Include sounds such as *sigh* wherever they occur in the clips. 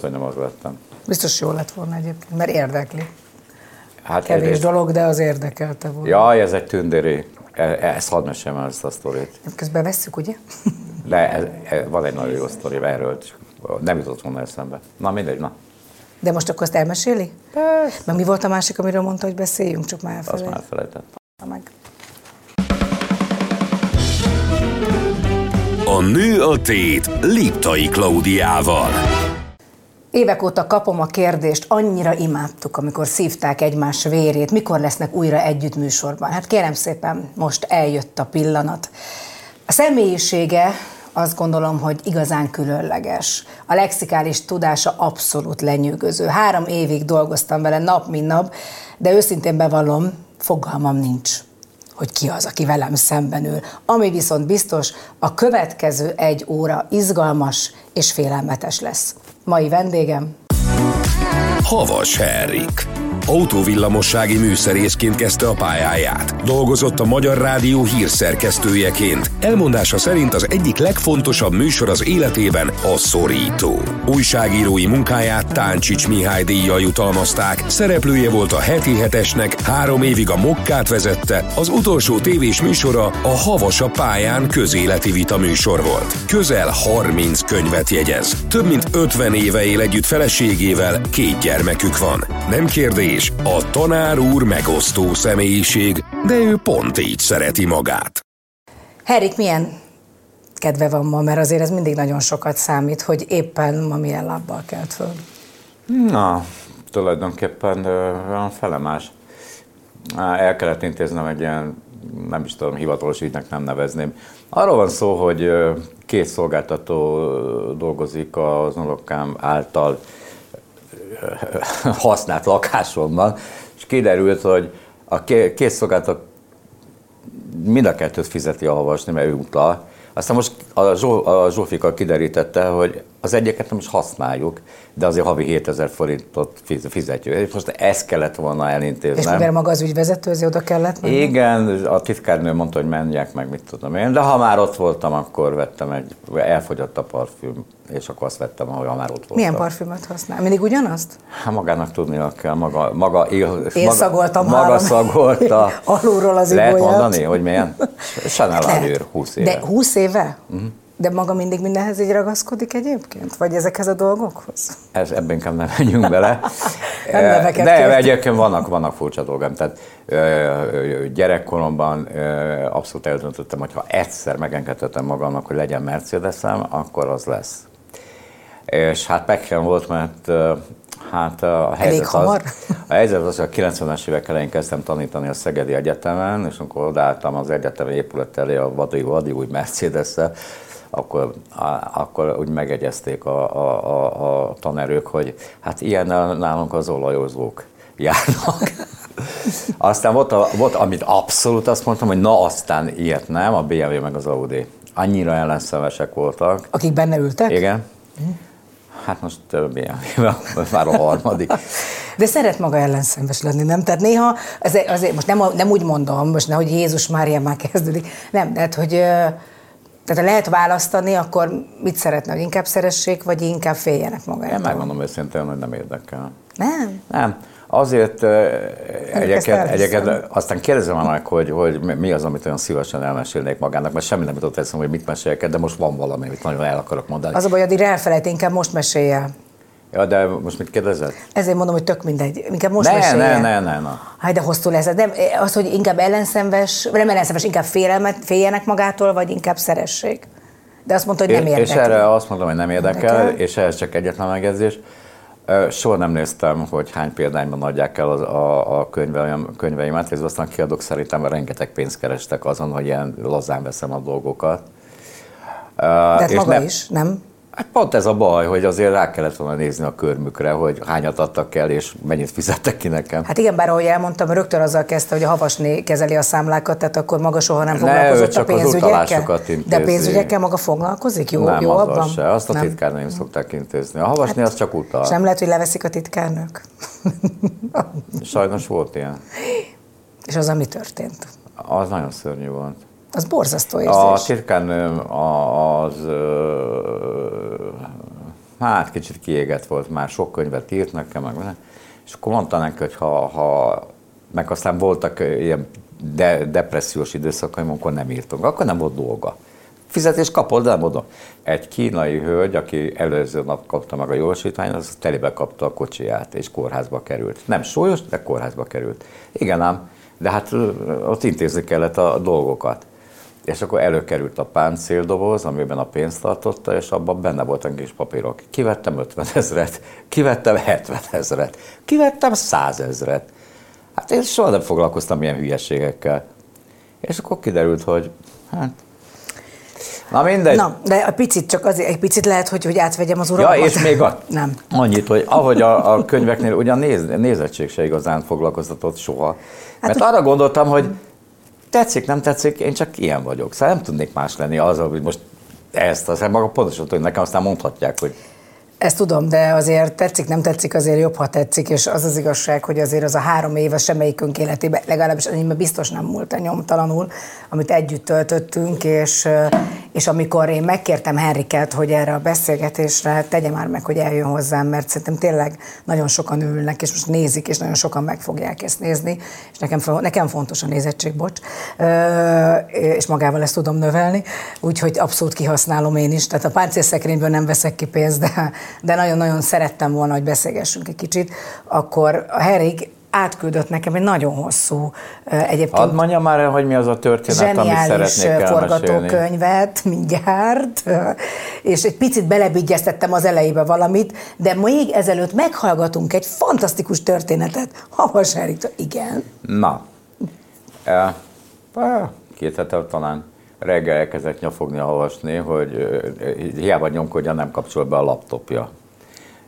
volt, hogy nem az vettem. Biztos jó lett volna egyébként, mert érdekli. Hát Kevés egyrészt- dolog, de az érdekelte volna. Jaj, ez egy tündéri. E- Ezt hadd meséljem el ezt a sztorit. Közben vesszük, ugye? *laughs* De ez, ez, van egy nagyon jó sztori erről, nem jutott volna eszembe. Na mindegy, na. De most akkor azt elmeséli? Meg mi volt a másik, amiről mondta, hogy beszéljünk, csak már Azt már elfelejtettem elfelejtettem. meg. A nő a tét Liptai Klaudiával. Évek óta kapom a kérdést, annyira imádtuk, amikor szívták egymás vérét, mikor lesznek újra együtt műsorban. Hát kérem szépen, most eljött a pillanat. A személyisége azt gondolom, hogy igazán különleges. A lexikális tudása abszolút lenyűgöző. Három évig dolgoztam vele nap, mint nap, de őszintén bevallom, fogalmam nincs hogy ki az, aki velem szemben ül. Ami viszont biztos, a következő egy óra izgalmas és félelmetes lesz. Mai vendégem Havas Henrik. Autóvillamossági műszerészként kezdte a pályáját. Dolgozott a Magyar Rádió hírszerkesztőjeként. Elmondása szerint az egyik legfontosabb műsor az életében a szorító. Újságírói munkáját Táncsics Mihály díjjal jutalmazták, szereplője volt a heti hetesnek, három évig a Mokkát vezette, az utolsó tévés műsora a Havas a pályán közéleti vita műsor volt. Közel 30 könyvet jegyez. Több mint 50 éve él együtt feleségével, két gyermekük van. Nem kérdés, a tanár úr megosztó személyiség, de ő pont így szereti magát. Herik, milyen kedve van ma, mert azért ez mindig nagyon sokat számít, hogy éppen ma milyen lábbal kelt föl. Na, tulajdonképpen olyan felemás. El kellett intéznem egy ilyen, nem is tudom, hivatalos ügynek nem nevezném. Arról van szó, hogy két szolgáltató dolgozik az unokám által *laughs* használt lakásomban, és kiderült, hogy a ké- két szolgáltató mind a kettőt fizeti a mert ő utal. Aztán most a, Zsó, a Zsófika kiderítette, hogy az egyiket nem is használjuk, de azért havi 7000 forintot fiz- fizetjük. És Most ezt kellett volna És elintéznem. mivel maga az ügyvezető, azért oda kellett menni? Igen, a titkárnő mondta, hogy menjek meg, mit tudom én, de ha már ott voltam, akkor vettem egy, elfogyott a parfüm, és akkor azt vettem, ahol ha már ott voltam. Milyen parfümöt használ? Mindig ugyanazt? Hát magának tudnia kell, maga, maga él, Én maga, szagoltam maga három- szagolta. *laughs* Alulról az Lehet ibolyát. mondani, hogy milyen? *laughs* Chanel. Allure, 20 éve. De 20 éve? Uh-huh. De maga mindig mindenhez így ragaszkodik egyébként? Vagy ezekhez a dolgokhoz? Ez, ebben inkább nem menjünk bele. *laughs* Nem De egyébként vannak, vannak furcsa dolgom. Tehát gyerekkoromban abszolút eldöntöttem, hogy ha egyszer megengedhetem magamnak, hogy legyen Mercedesem, akkor az lesz. És hát Pekken volt, mert hát a helyzet hamar? az, a helyzet az, hogy a 90-es évek elején kezdtem tanítani a Szegedi Egyetemen, és amikor odaálltam az egyetemi épület elé a vadi, vadi új mercedes akkor, á, akkor úgy megegyezték a, a, a, a tanerők, hogy hát ilyen nálunk az olajozók járnak. *laughs* Aztán volt, a, volt, amit abszolút azt mondtam, hogy na aztán ilyet nem, a BMW meg az Audi. Annyira ellenszemesek voltak. Akik benne ültek? Igen. Hát most BMW, *laughs* már a harmadik. De szeret maga ellenszenves lenni, nem? Tehát néha, azért, azért most nem, nem úgy mondom, most nehogy Jézus Mária már kezdődik, nem, de hát, hogy tehát ha lehet választani, akkor mit szeretnek? Inkább szeressék, vagy inkább féljenek Én magától? megmondom őszintén, hogy nem érdekel. Nem? Nem. Azért egyébként, elhiszem. egyébként aztán kérdezem meg, hogy, hogy mi az, amit olyan szívesen elmesélnék magának, mert semmi nem jutott eszembe, hogy mit meséljek, de most van valami, amit nagyon el akarok mondani. Az a baj, addig elfelejt, inkább most mesélj el. Ja, de most mit kérdezett? Ezért mondom, hogy tök mindegy. Inkább most Ne, ne, ne, ne, ne. Háj, de hosszú lesz. Nem, az, hogy inkább ellenszenves, vagy nem ellenszenves, inkább félelmet, féljenek magától, vagy inkább szeressék. De azt mondta, hogy nem és, és érdekel. erre azt mondom, hogy nem érdekel, Érdekel. és ehhez csak egyetlen megjegyzés. Soha nem néztem, hogy hány példányban adják el az, a, a könyveim, könyveimet, és aztán kiadok szerintem rengeteg pénzt kerestek azon, hogy ilyen lazán veszem a dolgokat. De hát és maga nem- is, nem? Hát pont ez a baj, hogy azért rá kellett volna nézni a körmükre, hogy hányat adtak el, és mennyit fizettek ki nekem. Hát igen, bár ahogy elmondtam, rögtön azzal kezdte, hogy a havasné kezeli a számlákat, tehát akkor maga soha nem Ne, foglalkozott ő csak a az pénzügyekkel. De pénzügyekkel maga foglalkozik? Jó, nem, jó azzal abban? se. Azt a Nem. titkárnőim szokták intézni. A havasné az csak utal. És nem lehet, hogy leveszik a titkárnők? Sajnos volt ilyen. És az, ami történt. Az nagyon szörnyű volt. Az borzasztó A érzés. a- az, ö, hát kicsit kiégett volt, már sok könyvet írt nekem, meg. És akkor mondta neki, hogy ha, ha meg aztán voltak ilyen de, depressziós időszakaim, amikor nem írtunk, akkor nem volt dolga. Fizetés kapott, de nem oda. Egy kínai hölgy, aki előző nap kapta meg a jogosítványt, az telébe kapta a kocsiját, és kórházba került. Nem súlyos, de kórházba került. Igen ám, de hát ott intézni kellett a dolgokat. És akkor előkerült a páncéldoboz, amiben a pénzt tartotta, és abban benne voltak kis papírok. Kivettem 50 ezeret, kivettem 70 ezeret, kivettem 100 ezeret. Hát én soha nem foglalkoztam ilyen hülyeségekkel. És akkor kiderült, hogy hát Na mindegy. Na, de a picit csak azért, egy picit lehet, hogy, hogy átvegyem az uralmat. Ja, és még a, *laughs* nem. annyit, hogy ahogy a, a könyveknél, ugyan néz, nézettség se igazán foglalkoztatott soha. Mert hát, arra gondoltam, hogy tetszik, nem tetszik, én csak ilyen vagyok. Szóval nem tudnék más lenni az, hogy most ezt, aztán maga pontosan hogy nekem aztán mondhatják, hogy ezt tudom, de azért tetszik, nem tetszik, azért jobb, ha tetszik, és az az igazság, hogy azért az a három év semmelyikünk életében, legalábbis enyémben biztos nem múlt a nyomtalanul, amit együtt töltöttünk, és, és amikor én megkértem Henriket, hogy erre a beszélgetésre tegye már meg, hogy eljön hozzám, mert szerintem tényleg nagyon sokan ülnek, és most nézik, és nagyon sokan meg fogják ezt nézni, és nekem, nekem fontos a nézettség, bocs, és magával ezt tudom növelni, úgyhogy abszolút kihasználom én is, tehát a páncélszekrényből nem veszek ki pénzt, de de nagyon-nagyon szerettem volna, hogy beszélgessünk egy kicsit, akkor a Herig átküldött nekem egy nagyon hosszú egyébként. Hadd mondja már el, hogy mi az a történet, amit szeretnék forgatókönyvet *laughs* mindjárt, és egy picit belebigyeztettem az elejébe valamit, de még ezelőtt meghallgatunk egy fantasztikus történetet Havas Eriktől. Igen. Na, két hete talán reggel elkezdett nyafogni, olvasni, hogy hiába nyomkodja, nem kapcsol be a laptopja.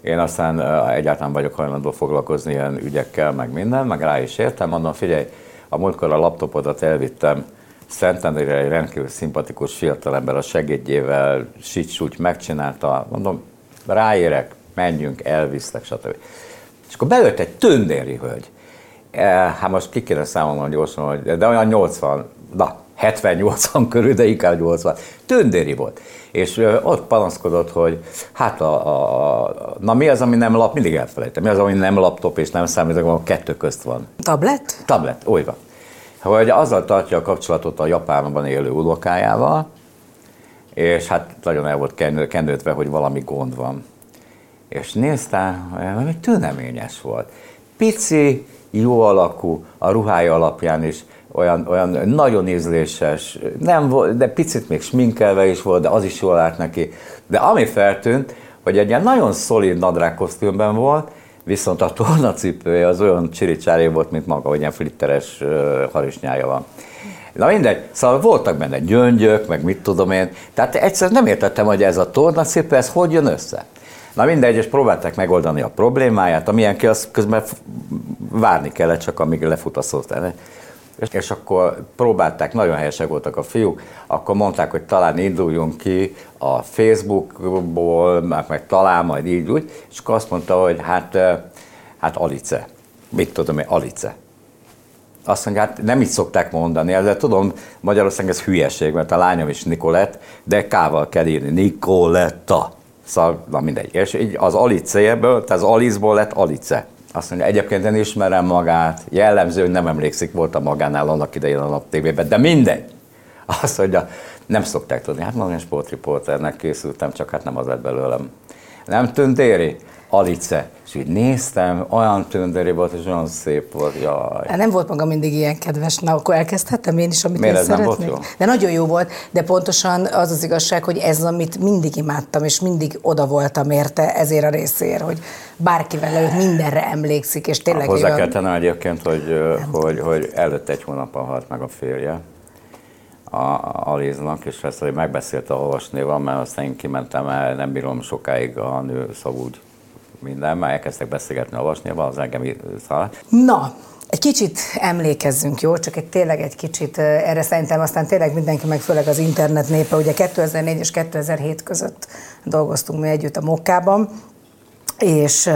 Én aztán egyáltalán vagyok hajlandó foglalkozni ilyen ügyekkel, meg minden, meg rá is értem, mondom, figyelj, a múltkor a laptopodat elvittem Szentendrére egy rendkívül szimpatikus fiatalember a segédjével, sicsúgy megcsinálta, mondom, ráérek, menjünk, elviszlek, stb. És akkor belőtt egy tündéri hölgy. E, hát most ki kéne számolnom gyorsan, hogy, de olyan 80, na, 70-80 körül, de inkább 80. Tündéri volt. És ott panaszkodott, hogy hát a, a, na mi az, ami nem lap, mindig elfelejtem, mi az, ami nem laptop és nem számít, a kettő közt van. Tablet? Tablet, úgy van. Hogy azzal tartja a kapcsolatot a Japánban élő unokájával, és hát nagyon el volt kendőtve, hogy valami gond van. És nézte, hogy tűneményes volt. Pici, jó alakú, a ruhája alapján is olyan, olyan nagyon ízléses, nem volt, de picit még sminkelve is volt, de az is jól állt neki. De ami feltűnt, hogy egy ilyen nagyon szolid nadrág kosztümben volt, viszont a tornacipője az olyan csiricsári volt, mint maga, hogy ilyen flitteres harisnyája van. Na mindegy, szóval voltak benne gyöngyök, meg mit tudom én, tehát egyszerűen nem értettem, hogy ez a tornacipő, ez hogy jön össze. Na mindegy, és próbálták megoldani a problémáját, amilyen ki, az közben várni kellett, csak amíg lefut a szótán és akkor próbálták, nagyon helyesek voltak a fiúk, akkor mondták, hogy talán induljunk ki a Facebookból, meg, meg talán majd így úgy, és akkor azt mondta, hogy hát, hát Alice. Mit tudom én, Alice. Azt mondja, hát nem így szokták mondani, de tudom, Magyarországon ez hülyeség, mert a lányom is Nikolett, de K-val kell írni, Nikoletta. Szóval, na mindegy. És így az Alice-ből, tehát az Alice-ból lett Alice. Azt mondja, egyébként én ismerem magát, jellemző, nem emlékszik, volt a magánál annak idején a nap tévében, de mindegy. Azt mondja, nem szokták tudni, hát magam sportriporternek készültem, csak hát nem az lett belőlem. Nem tündéri? Alice. És így néztem, olyan tündéri volt, és olyan szép volt, jaj. Nem volt maga mindig ilyen kedves, na akkor elkezdhettem én is, amit Miért én ez nem volt jó? De nagyon jó volt, de pontosan az az igazság, hogy ez, amit mindig imádtam, és mindig oda voltam érte ezért a részért, hogy bárkivel előtt mindenre emlékszik, és tényleg... Hozzá olyan... kell tennem egyébként, hogy, hogy, hogy előtte egy hónappal halt meg a férje, a Aliznak, és ezt hogy megbeszélte a olvasnéval, mert aztán én kimentem el, nem bírom sokáig a nő szavúgy minden, már elkezdtek beszélgetni, olvasni, az engem szállt. Na, egy kicsit emlékezzünk, jó? Csak egy tényleg egy kicsit, erre szerintem aztán tényleg mindenki, meg főleg az internet népe, ugye 2004 és 2007 között dolgoztunk mi együtt a Mokkában, és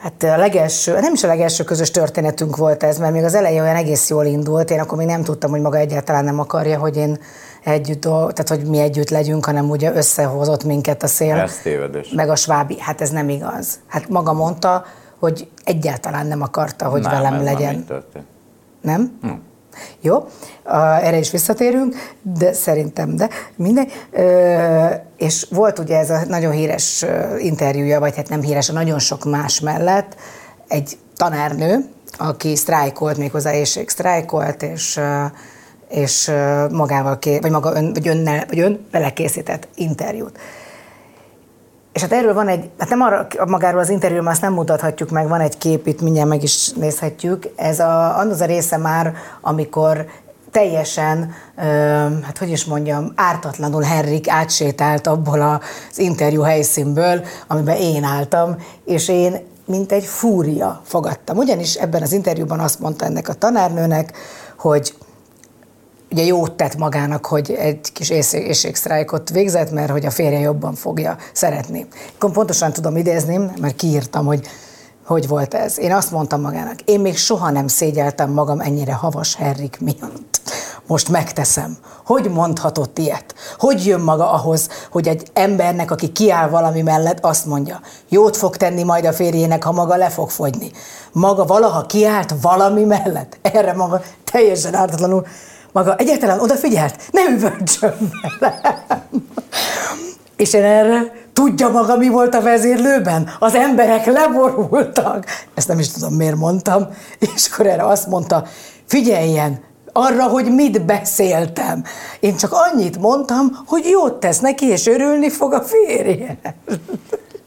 Hát a legelső, nem is a legelső közös történetünk volt ez, mert még az elején olyan egész jól indult, én akkor még nem tudtam, hogy maga egyáltalán nem akarja, hogy én együtt, tehát hogy mi együtt legyünk, hanem ugye összehozott minket a szél. Ez tévedés. Meg a svábi. Hát ez nem igaz. Hát maga mondta, hogy egyáltalán nem akarta, hogy nem, velem ez legyen. Nem, történt. Nem? Hm. Jó, erre is visszatérünk, de szerintem, de mindegy. És volt ugye ez a nagyon híres interjúja, vagy hát nem híres, a nagyon sok más mellett egy tanárnő, aki sztrájkolt, méghozzá éjség sztrájkolt, és, és magával, ké, vagy, maga ön, vagy, önnel, vagy ön vele készített interjút. És hát erről van egy, hát nem arra, magáról az interjúról azt nem mutathatjuk meg, van egy kép, itt mindjárt meg is nézhetjük. Ez a, az a része már, amikor teljesen, hát hogy is mondjam, ártatlanul Henrik átsétált abból az interjú helyszínből, amiben én álltam, és én mint egy fúria fogadtam. Ugyanis ebben az interjúban azt mondta ennek a tanárnőnek, hogy ugye jót tett magának, hogy egy kis éjségsztrájkot végzett, mert hogy a férje jobban fogja szeretni. Akkor pontosan tudom idézni, mert kiírtam, hogy hogy volt ez. Én azt mondtam magának, én még soha nem szégyeltem magam ennyire havas Herrik miatt. Most megteszem. Hogy mondhatott ilyet? Hogy jön maga ahhoz, hogy egy embernek, aki kiáll valami mellett, azt mondja, jót fog tenni majd a férjének, ha maga le fog fogyni. Maga valaha kiállt valami mellett? Erre maga teljesen ártatlanul maga egyáltalán odafigyelt, ne üvöltsön velem. És én erre tudja maga, mi volt a vezérlőben? Az emberek leborultak. Ezt nem is tudom, miért mondtam. És akkor erre azt mondta, figyeljen, arra, hogy mit beszéltem. Én csak annyit mondtam, hogy jót tesz neki, és örülni fog a férje.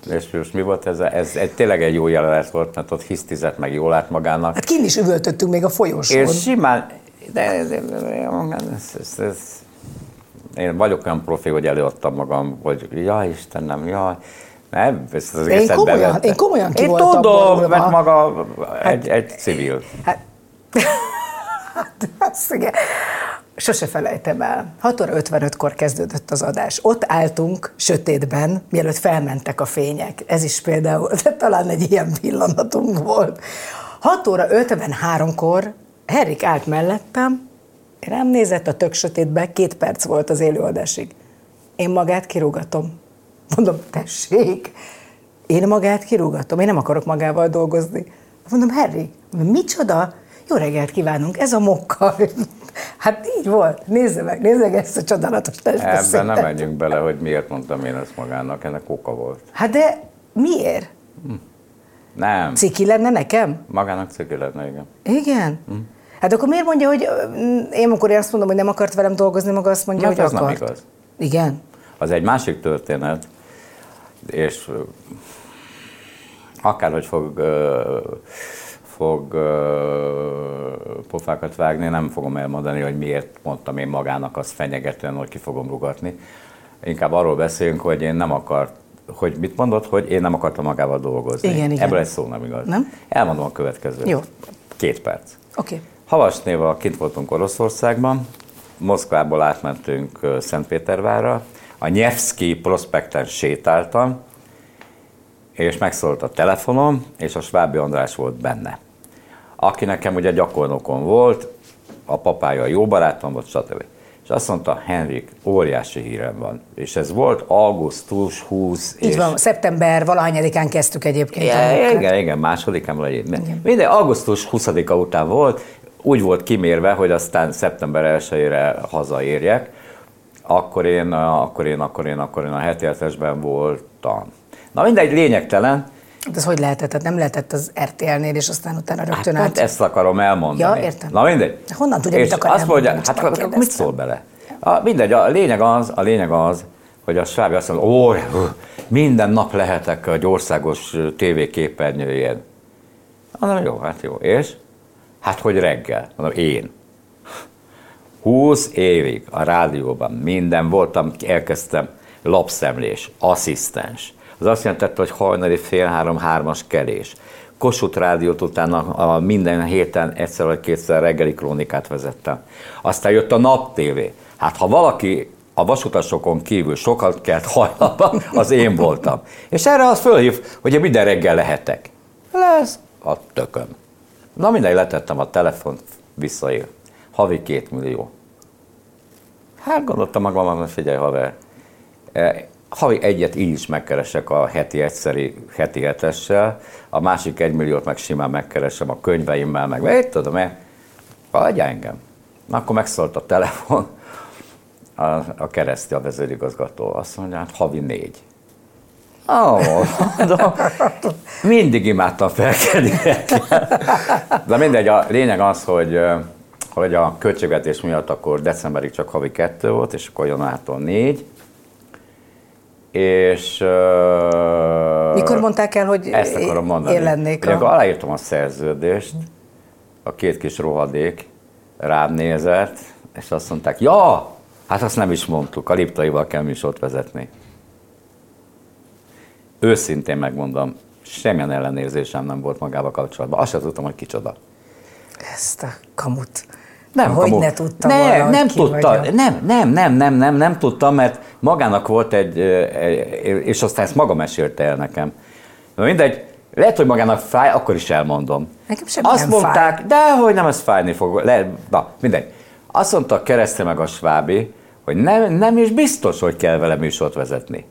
És most mi volt ez? Ez egy, tényleg egy jó jelenet volt, mert ott hisztizett meg jól át magának. Hát kint is üvöltöttünk még a folyosón. És simán, de, de, ez, ez, ez, én vagyok olyan profi, hogy előadtam magam, hogy ja Istenem, ja, nem, ezt az én komolyan, én komolyan ki Én tudom, mert maga egy, egy civil. Hát, hát azt igen. Sose felejtem el. 6 óra 55-kor kezdődött az adás. Ott álltunk sötétben, mielőtt felmentek a fények. Ez is például, de talán egy ilyen pillanatunk volt. 6 óra 53-kor Henrik állt mellettem, rám nézett a tök sötétbe, két perc volt az élőadásig. Én magát kirúgatom. Mondom, tessék, én magát kirúgatom, én nem akarok magával dolgozni. Mondom, Harry, micsoda? Jó reggelt kívánunk, ez a mokka. *laughs* Hát így volt. Nézze meg, nézze meg ezt a csodálatos testbeszédet. Ebben nem megyünk bele, hogy miért mondtam én ezt magának, ennek oka volt. Hát de miért? Nem, Ciki lenne nekem? magának ciki lenne, igen. Igen? Hát akkor miért mondja, hogy én amikor én azt mondom, hogy nem akart velem dolgozni, maga azt mondja, Mert hogy nem akart? igaz. Igen? Az egy másik történet, és akárhogy fog, fog pofákat vágni, nem fogom elmondani, hogy miért mondtam én magának azt fenyegetően, hogy ki fogom rugatni. Inkább arról beszélünk, hogy én nem akart, hogy mit mondott, hogy én nem akartam magával dolgozni. Igen, igen. Ebből egy szó nem igaz. Nem? Elmondom a következőt. Jó. Két perc. Oké. Okay. Havasnéval kint voltunk Oroszországban, Moszkvából átmentünk ö, Szentpétervárra, a Nyevszki prospekten sétáltam, és megszólt a telefonom, és a Svábi András volt benne. Aki nekem ugye gyakornokom volt, a papája jó barátom volt, stb. És azt mondta, Henrik, óriási hírem van. És ez volt augusztus 20, Így és van, szeptember valahányadikán kezdtük egyébként. a igen, igen, igen, másodikán vagy. Minden, augusztus 20-a után volt, úgy volt kimérve, hogy aztán szeptember 1-ére hazaérjek. Akkor én, akkor én, akkor én, akkor én a heti hetesben voltam. Na mindegy, lényegtelen. De ez hogy lehetett? Tehát nem lehetett az RTL-nél, és aztán utána rögtön Hát át. ezt akarom elmondani. Ja, értem. Na mindegy. Honnan tudja, És mit akar azt mondja, hát akkor mit szól bele? A, mindegy, a lényeg az, a lényeg az, hogy a Svábi azt mondja, ó, minden nap lehetek egy országos tévéképernyőjén. Mondom, jó, hát jó. És? Hát, hogy reggel? Mondom, én. 20 évig a rádióban minden voltam, elkezdtem lapszemlés, asszisztens. Az azt jelentette, hogy hajnali fél három, hármas kelés. Kossuth rádiót utána a minden héten egyszer vagy kétszer reggeli krónikát vezettem. Aztán jött a nap TV. Hát ha valaki a vasutasokon kívül sokat kelt hajnalban, az én voltam. És erre az fölhív, hogy én minden reggel lehetek. Lesz a tököm. Na mindegy, letettem a telefont, visszaér. Havi két millió. Hát gondoltam magam, hogy figyelj haver, e, havi egyet így is megkeresek a heti egyszeri heti hetessel, a másik egy milliót meg simán megkeresem a könyveimmel, meg mit tudom én, adja engem. Na, akkor megszólt a telefon, a, a keresztje a vezérigazgató, azt mondja, hát havi négy. Oh, de mindig imádtam felkelni. De mindegy, a lényeg az, hogy, hogy a költségvetés miatt akkor decemberig csak havi kettő volt, és akkor januártól négy. És... Mikor mondták el, hogy ezt akarom mondani. én lennék a... Akkor aláírtam a szerződést, a két kis rohadék rám nézett, és azt mondták, ja, hát azt nem is mondtuk, a liptaival kell műsort vezetni. Őszintén megmondom, semmilyen ellenérzésem nem volt magával kapcsolatban. Azt sem tudtam, hogy kicsoda. Ezt a kamut. Nem, hogy ne tudtam nem, volna, nem tudta, nem, nem, nem, nem, nem, nem tudtam, mert magának volt egy, és aztán ezt maga mesélte el nekem. Na mindegy, lehet, hogy magának fáj, akkor is elmondom. Nekem semmi Azt nem mondták, fáj. de hogy nem, ez fájni fog. Le, na, mindegy. Azt mondta a kereszte meg a svábi, hogy nem, nem is biztos, hogy kell vele műsort vezetni.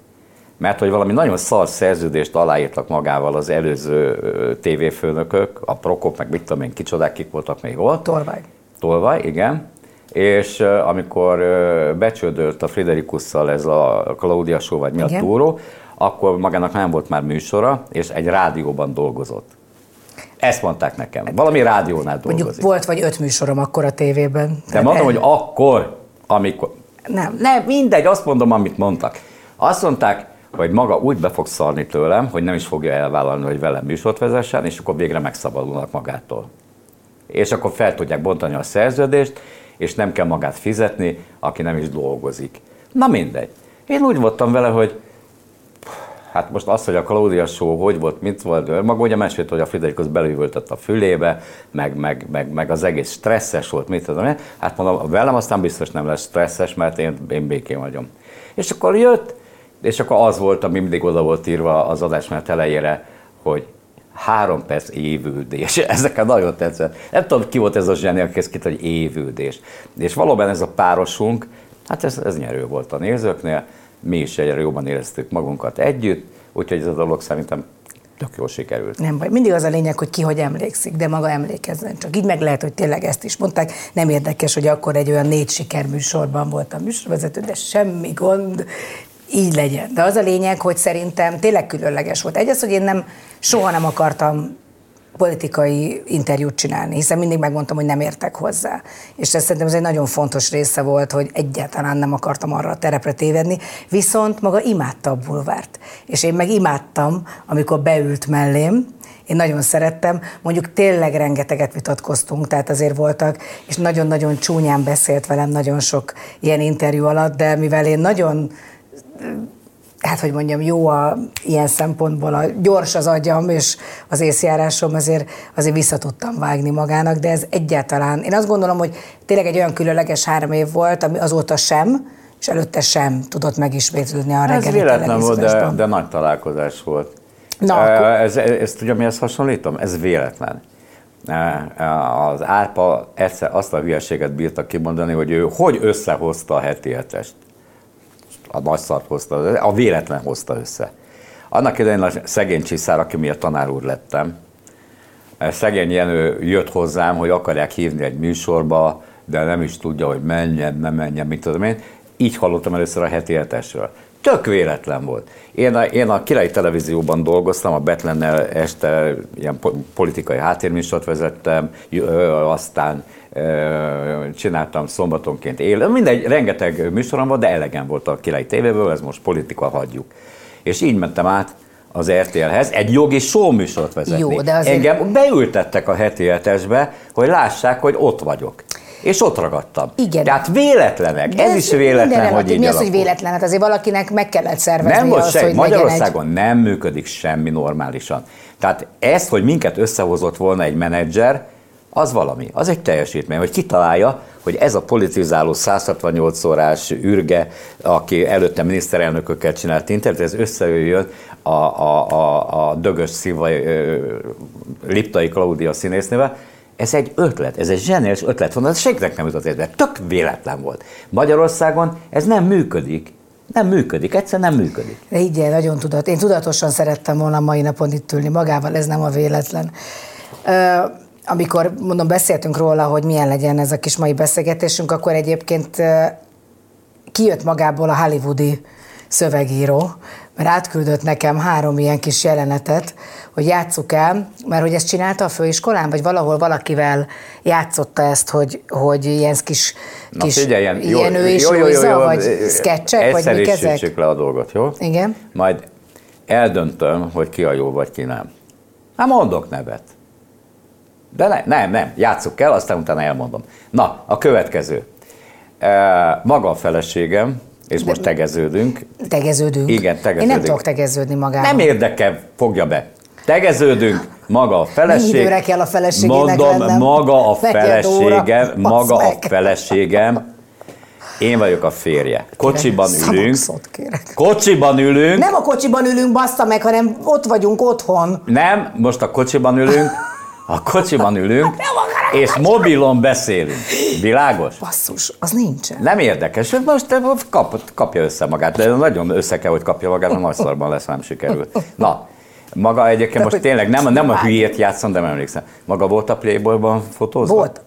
Mert hogy valami nagyon szar szerződést aláírtak magával az előző tévéfőnökök, a Prokop, meg mit tudom én, kicsodák, kik voltak még ott. Tolvaj. Tolvaj, igen. És amikor ö, becsődölt a Friderikusszal ez a Claudia Show, vagy mi a túró, akkor magának nem volt már műsora, és egy rádióban dolgozott. Ezt mondták nekem. Valami rádiónál Mondjuk dolgozik. volt vagy öt műsorom akkor a tévében. De mondom, hogy akkor, amikor... Nem. Nem, mindegy, azt mondom, amit mondtak. Azt mondták, hogy maga úgy be fog szarni tőlem, hogy nem is fogja elvállalni, hogy velem műsort vezessen, és akkor végre megszabadulnak magától. És akkor fel tudják bontani a szerződést, és nem kell magát fizetni, aki nem is dolgozik. Na mindegy. Én úgy voltam vele, hogy Hát most az, hogy a Claudia Show hogy volt, mit volt, maga ugye mesélt, hogy a Friderikus belővöltött a fülébe, meg, meg, meg, meg, az egész stresszes volt, mit tudom én. Hát mondom, velem aztán biztos nem lesz stresszes, mert én, én békén vagyom. És akkor jött, és akkor az volt, ami mindig oda volt írva az adásmenet elejére, hogy három perc évüldés. *laughs* Ezeken nagyon tetszett. Nem tudom, ki volt ez a zseni, aki ezt hogy évüldés. És valóban ez a párosunk, hát ez, ez nyerő volt a nézőknél, mi is egyre jobban éreztük magunkat együtt, úgyhogy ez a dolog szerintem tök jól sikerült. Nem baj. Mindig az a lényeg, hogy ki hogy emlékszik, de maga emlékezzen. Csak így meg lehet, hogy tényleg ezt is mondták. Nem érdekes, hogy akkor egy olyan négy sikerműsorban voltam műsorvezető, de semmi gond, így legyen. De az a lényeg, hogy szerintem tényleg különleges volt. Egy az, hogy én nem, soha nem akartam politikai interjút csinálni, hiszen mindig megmondtam, hogy nem értek hozzá. És ez szerintem ez egy nagyon fontos része volt, hogy egyáltalán nem akartam arra a terepre tévedni, viszont maga imádta a bulvárt. És én meg imádtam, amikor beült mellém, én nagyon szerettem, mondjuk tényleg rengeteget vitatkoztunk, tehát azért voltak, és nagyon-nagyon csúnyán beszélt velem nagyon sok ilyen interjú alatt, de mivel én nagyon hát hogy mondjam, jó a, ilyen szempontból a gyors az agyam és az észjárásom, azért, azért vissza tudtam vágni magának, de ez egyáltalán, én azt gondolom, hogy tényleg egy olyan különleges három év volt, ami azóta sem, és előtte sem tudott megismétlődni a Ez reggeli véletlen volt, de, de nagy találkozás volt. Na, Eh, akkor- ez, ez, tudja, mihez hasonlítom? Ez véletlen. Eh, Az Árpa egyszer azt a hülyeséget bírta kimondani, hogy ő hogy összehozta a heti hetest. A nagy szart hozta, a véletlen hozta össze. Annak idején a szegény csiszár, aki miatt tanár úr lettem, eh, szegény Jenő jött hozzám, hogy akarják hívni egy műsorba, de nem is tudja, hogy menjen, nem menjen, mit tudom én. Így hallottam először a heti hetesről. Tök véletlen volt. Én a, én a Királyi Televízióban dolgoztam, a Betlennel este ilyen po- politikai háttérműsort vezettem, aztán csináltam szombatonként él. Mindegy, rengeteg műsorom volt, de elegem volt a Királyi tévéből, ez most politika hagyjuk. És így mentem át az RTL-hez, egy jogi show műsort vezetni. Jó, de azért- Engem beültettek a heti hetesbe, hogy lássák, hogy ott vagyok. És ott ragadtam. Igen. Tehát véletlenek. De ez, is véletlen, minden hogy így Mi az, hogy véletlen? Hát azért valakinek meg kellett szervezni Nem volt azt, hogy legyen egy... Magyarországon nem működik semmi normálisan. Tehát ezt, hogy minket összehozott volna egy menedzser, az valami, az egy teljesítmény, hogy kitalálja, hogy ez a politizáló 168 órás űrge, aki előtte miniszterelnököket csinált internet, ez összejöjjön a, a, a, a dögös szívai Liptai Klaudia színésznővel, ez egy ötlet, ez egy zseniális ötlet van, ez senkinek nem jutott eszbe, tök véletlen volt. Magyarországon ez nem működik. Nem működik, egyszer nem működik. De így nagyon tudat. Én tudatosan szerettem volna mai napon itt ülni magával, ez nem a véletlen. Uh, amikor, mondom, beszéltünk róla, hogy milyen legyen ez a kis mai beszélgetésünk, akkor egyébként kijött magából a hollywoodi szövegíró, mert átküldött nekem három ilyen kis jelenetet, hogy játsszuk el, mert hogy ezt csinálta a főiskolán, vagy valahol valakivel játszotta ezt, hogy, hogy ilyen kis, Na, kis figyelj, ilyen, jó, ő és jó, jó, jó, jó, vagy sketchek, vagy mik ezek? Le a dolgot, jó? Igen. Majd eldöntöm, hogy ki a jó, vagy ki nem. Hát mondok nevet. De ne, nem, nem, játsszuk el, aztán utána elmondom. Na, a következő. E, maga a feleségem, és most tegeződünk. Tegeződünk? Igen, tegeződünk. Én nem tudok tegeződni magával. Nem érdekel, fogja be. Tegeződünk, maga a feleség. Mennyi időre kell a feleségének Mondom, lennem? maga a feleségem, maga a feleségem, én vagyok a férje. Kocsiban ülünk. Szavakszót kérek. Kocsiban ülünk. Nem a kocsiban ülünk, bassza meg, hanem ott vagyunk otthon. Nem, most a kocsiban ülünk. *laughs* A kocsiban ülünk, és mobilon beszélünk. Világos? Basszus, az nincsen. Nem érdekes, most kap, kapja össze magát, de nagyon össze kell, hogy kapja magát, a nagy szarban lesz, nem sikerül. Na, maga egyébként most hogy- tényleg nem, nem a hülyét játszom, de nem emlékszem. Maga volt a Playboyban fotózva? Volt.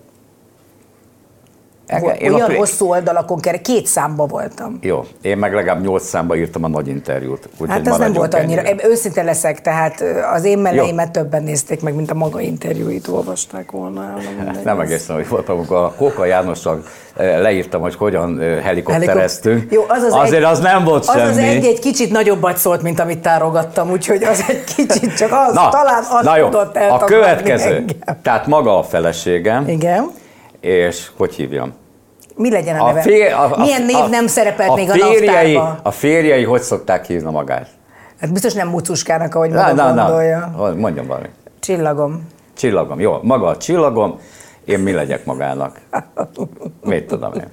Én a Olyan Play- hosszú oldalakon kell, két számba voltam. Jó, én meg legalább nyolc számba írtam a nagy interjút. Úgyhogy Hát az nem volt annyira. ennyire. Őszinte leszek, tehát az én meleimet többen nézték meg, mint a maga interjúit olvasták volna. el, nem egészen úgy voltam, amikor a Kóka Jánossal leírtam, hogy hogyan helikoptereztünk. Jó, az az Azért egy, az nem volt az semmi. Az egy, egy kicsit nagyobbat szólt, mint amit tárogattam, úgyhogy az egy kicsit csak az, talán az na jó, tudott a következő. engem. Tehát maga a feleségem, Igen. és hogy hívjam? Mi legyen a, neve? Milyen név nem szerepelt még a férjei, naptárban? A férjei hogy szokták hívni magát? Hát biztos nem mucuskának, ahogy Na, maga na, na, gondolja. mondjam valami. Csillagom. Csillagom, jó, maga a csillagom, én mi legyek magának? Mit tudom én?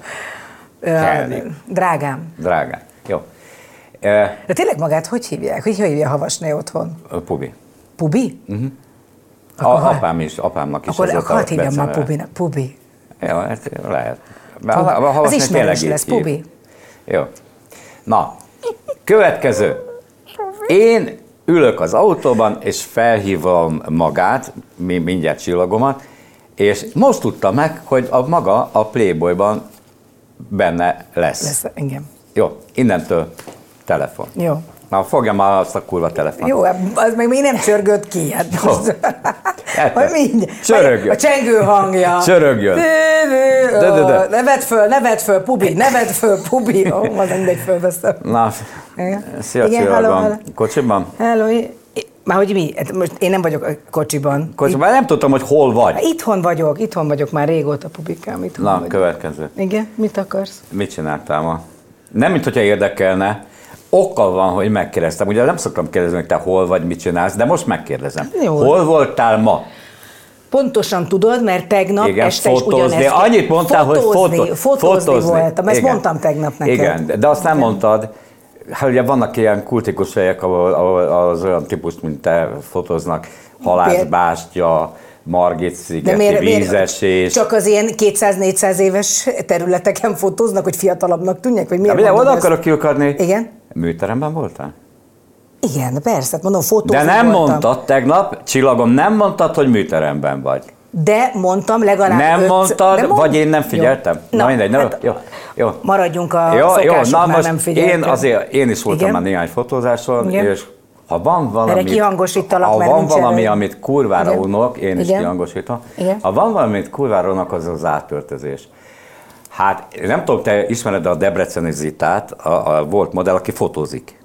Henrik. Drágám. Drágám. Jó. De tényleg magát hogy hívják? Hogy hívja a havasné otthon? Pubi. Pubi? A, Akkor ha- apám is, apámnak is Akkor ez volt hadd a hívjam már. Pubinak. Pubi. Jó, hát lehet. De Pubi. a- a havasné Az ismerős lesz, így. Pubi. Jó. Na, következő. Én ülök az autóban, és felhívom magát, mi- mindjárt csillagomat, és most tudtam meg, hogy a maga a Playboyban benne lesz. Lesz, igen. Jó, innentől telefon. Jó. Na, fogjam már azt a kurva telefon. Jó, az meg még nem csörgött ki. Hát Jó. most... *laughs* Hát, Majd mindjárt. csörögjön. A csengő hangja. Csörögjön. De, De, de. Ne vedd föl, ne vedd föl, Pubi, ne vedd föl, Pubi. Ó, az mindegy, fölveszem. Na, Igen. szia Igen, hello, hello. Kocsiban? Hello, már hogy mi? Hát Most én nem vagyok a kocsiban. Kocsiban, nem tudtam, hogy hol vagy. Itt, itthon vagyok, itthon vagyok már régóta, Pubikám, itthon Na, vagyok. következő. Igen, mit akarsz? Mit csináltál ma? Nem, mint hogyha érdekelne. Okkal van, hogy megkérdeztem. Ugye nem szoktam kérdezni, hogy te hol vagy, mit csinálsz, de most megkérdezem. Jó. Hol voltál ma? Pontosan tudod, mert tegnap Igen, este is fotózni. ugyanezt. Annyit mondtál, fotózni, hogy fotó, fotózni, voltam, ezt Igen. mondtam tegnap neked. Igen, de azt nem mondtad. Hát ugye vannak ilyen kultikus helyek, ahol, ahol az olyan típust, mint te fotóznak, halászbástya, Margit szigeti, vízesés. Csak az ilyen 200-400 éves területeken fotóznak, hogy fiatalabbnak tűnjek? Vagy Na, miért mondod oda ezt? akarok kiukadni. Igen? Műteremben voltál? Igen, persze, hát mondom, fotózni De nem voltam. mondtad tegnap, csillagom, nem mondtad, hogy műteremben vagy. De mondtam legalább Nem ötször- mondtad, de mond- vagy én nem figyeltem? Jó. Na, mindegy, na, hát jó, jó. Maradjunk a Jó, jó, na most nem figyeltem. én azért, én is voltam Igen? már néhány fotózáson, Igen. és ha van valami, kihangosítalak, ha mert van valami, erő. amit kurvára Igen. unok, én is Igen. kihangosítom, Igen. ha van valami, amit kurvára unok, az az átöltözés. Hát nem tudom, te ismered a Debreceni Zitát, a, a volt modell, aki fotózik.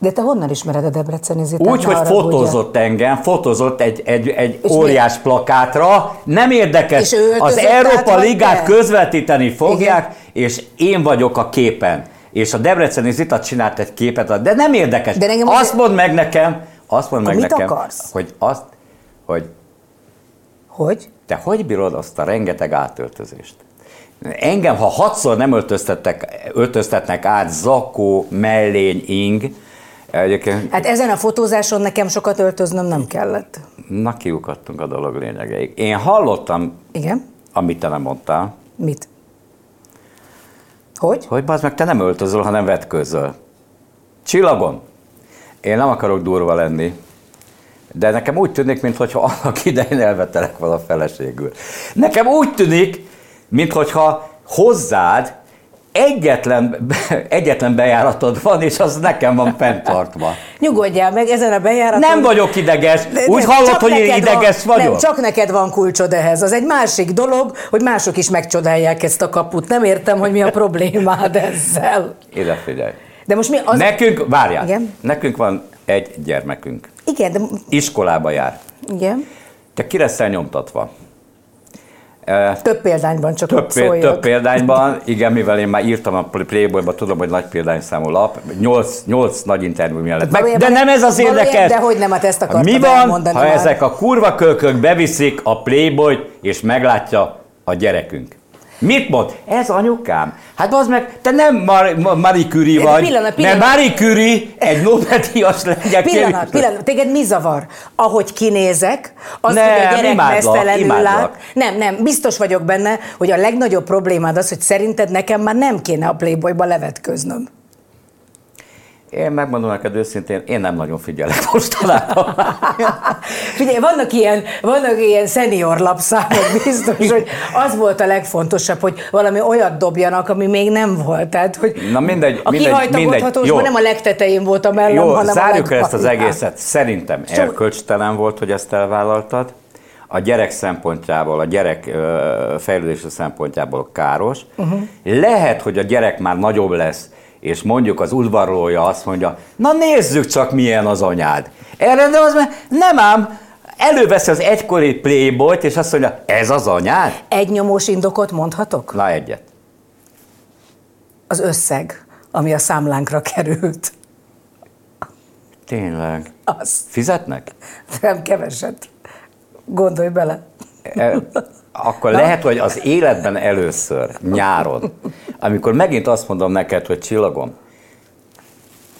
De te honnan ismered a Debreceni Zitát? Úgy, hogy fotózott engem, fotózott egy, egy, egy És óriás plakátra, nem érdekes, az Európa Ligát te? közvetíteni fogják, és én vagyok a képen. És a Debreceni Zita csinált egy képet, de nem érdekes. De engem azt mondd meg nekem, azt mondd meg mit nekem, akarsz? hogy azt, hogy Hogy? Te hogy bírod azt a rengeteg átöltözést? Engem, ha hatszor nem öltöztettek, öltöztetnek át zakó, mellény, ing, egyébként, Hát ezen a fotózáson nekem sokat öltöznöm nem kellett. na kiukadtunk a dolog lényegeig. Én hallottam, Igen? amit te nem mondtál, Mit? Hogy? hogy bazd meg, te nem öltözöl, hanem vetközöl. Csillagon. Én nem akarok durva lenni, de nekem úgy tűnik, mintha annak *laughs* idején elvettelek vala feleségül. Nekem úgy tűnik, mintha hozzád egyetlen, *laughs* egyetlen bejáratod van, és az nekem van fenntartva. Nyugodjál meg, ezen a bejáraton... Nem vagyok ideges. De- Úgy nem, hallod, hogy én ideges van, vagyok? Nem, csak neked van kulcsod ehhez. Az egy másik dolog, hogy mások is megcsodálják ezt a kaput. Nem értem, hogy mi a problémád *laughs* ezzel. Ide figyelj. De most mi az... Nekünk, várjál, Igen? nekünk van egy gyermekünk. Igen, de... Iskolába jár. Igen. Te ki leszel nyomtatva? Több példányban csak Több, szóljak. több példányban, igen, mivel én már írtam a Playboyba, tudom, hogy nagy példányszámú lap, nyolc, nyolc nagy interjú mellett. Meg, de nem ez az érdekes. de hogy nem, hát ezt akartam Mi van, elmondani ha már. ezek a kurva kölkök beviszik a Playboyt, és meglátja a gyerekünk? Mit mond? Ez anyukám. Hát az meg, te nem Mar- Ma- Marie Curie vagy, pillanat, pillanat. mert Marie Curie egy Nobel-díjas legyen. Pillanat, pillanat, téged mi zavar? Ahogy kinézek, az, Nem, hogy a gyerek imádlak, mesztelenül imádlak. lát. Nem, nem, biztos vagyok benne, hogy a legnagyobb problémád az, hogy szerinted nekem már nem kéne a Playboyba levetköznöm. Én megmondom neked őszintén, én nem nagyon figyelek mostanában. *laughs* Figyelj, vannak ilyen, vannak ilyen senior lapszámok, biztos, hogy az volt a legfontosabb, hogy valami olyat dobjanak, ami még nem volt. Tehát, hogy Na mindegy, a mindegy, mindegy. nem a legtetején volt a mellem, Jó, hanem zárjuk a le ezt az egészet. Szerintem Csak- erkölcstelen volt, hogy ezt elvállaltad. A gyerek szempontjából, a gyerek fejlődése szempontjából káros. Uh-huh. Lehet, hogy a gyerek már nagyobb lesz, és mondjuk az udvarlója azt mondja, na nézzük csak milyen az anyád. Erre de az mert nem ám, előveszi az egykori playboyt, és azt mondja, ez az anyád? Egy nyomós indokot mondhatok? Na egyet. Az összeg, ami a számlánkra került. Tényleg. Az. Fizetnek? Nem keveset. Gondolj bele. E, Akkor lehet, hogy az életben először, nyáron, amikor megint azt mondom neked, hogy csillagom,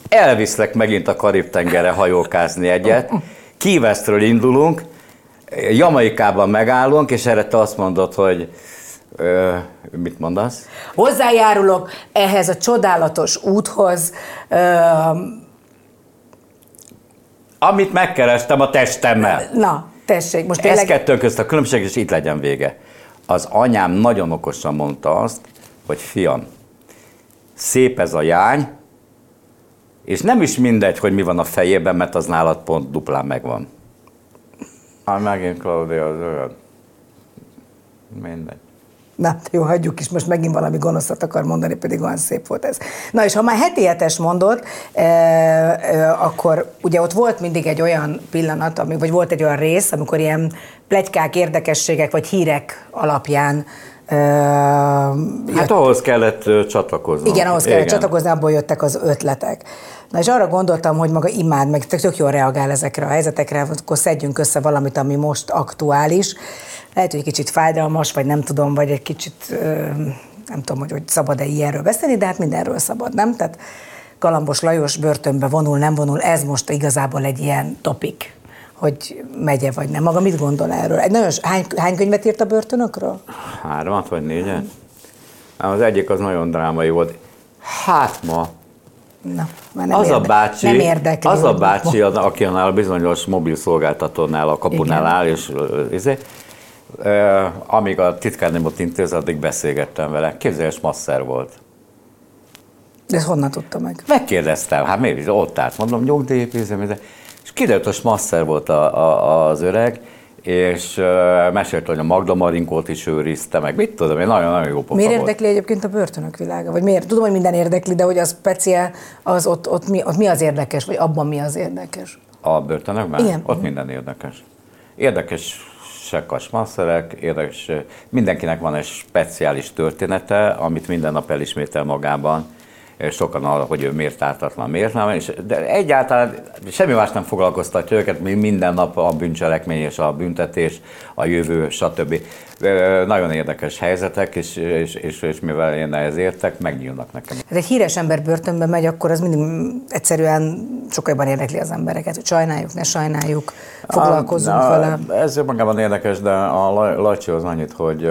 elviszlek megint a Karib-tengerre hajókázni egyet, Kívesztről indulunk, Jamaikában megállunk, és erre te azt mondod, hogy ö, mit mondasz? Hozzájárulok ehhez a csodálatos úthoz. Ö, Amit megkerestem a testemmel. na, tessék, most Ez tényleg... kettő közt a különbség, és itt legyen vége. Az anyám nagyon okosan mondta azt, hogy fiam, szép ez a jány, és nem is mindegy, hogy mi van a fejében, mert az nálad pont duplán megvan. Hát megint Claudia az olyan. Mindegy. Na, jó, hagyjuk is, most megint valami gonoszat akar mondani, pedig olyan szép volt ez. Na és ha már heti hetes mondod, e, e, akkor ugye ott volt mindig egy olyan pillanat, ami, vagy volt egy olyan rész, amikor ilyen plegykák, érdekességek vagy hírek alapján e, Hát ahhoz kellett csatlakozni. Igen, ahhoz kellett csatlakozni, abból jöttek az ötletek. Na és arra gondoltam, hogy maga imád, meg tök jól reagál ezekre a helyzetekre, akkor szedjünk össze valamit, ami most aktuális. Lehet, hogy egy kicsit fájdalmas, vagy nem tudom, vagy egy kicsit, nem tudom, hogy, hogy szabad-e ilyenről beszélni, de hát mindenről szabad, nem? Tehát Galambos Lajos börtönbe vonul, nem vonul, ez most igazából egy ilyen topik, hogy megye vagy nem. Maga mit gondol erről? Egy nagyon, hány, hány könyvet írt a börtönökről? Háromat vagy négyet? Ám Az egyik az nagyon drámai volt. Hát ma Na, már nem, az a érde- bácsi, nem érdekli. az a bácsi, az, aki annál a bizonyos mobil szolgáltatónál, a kapunál Igen. áll, és izé, amíg a titkárném ott intéz, addig beszélgettem vele. Képzeles masszer volt. De ezt honnan tudta meg? Megkérdeztem, hát miért ott állt, mondom, nyugdíjépízem, de kiderült, hogy masszer volt a, a, az öreg, és uh, mesélte, hogy a Magda Marinkót is őrizte, meg mit tudom én, nagyon-nagyon jó pofa Miért volt. érdekli egyébként a börtönök világa? Vagy miért? Tudom, hogy minden érdekli, de hogy az speciál, az ott, ott, mi, ott mi az érdekes, vagy abban mi az érdekes? A börtönökben? Igen. Ott minden érdekes. Érdekesek a smasszerek, érdekes, mindenkinek van egy speciális története, amit minden nap elismétel magában, sokan arra, hogy ő miért ártatlan, miért nem, és, de egyáltalán semmi más nem foglalkoztatja őket, mint minden nap a bűncselekmény és a büntetés, a jövő, stb. Nagyon érdekes helyzetek, és, és, és, és mivel én ehhez értek, megnyílnak nekem. Ez egy híres ember börtönbe megy, akkor az mindig egyszerűen sokkal jobban érdekli az embereket, hogy sajnáljuk, ne sajnáljuk, foglalkozzunk a, a, vele. Ez magában érdekes, de a Lajcsi az annyit, hogy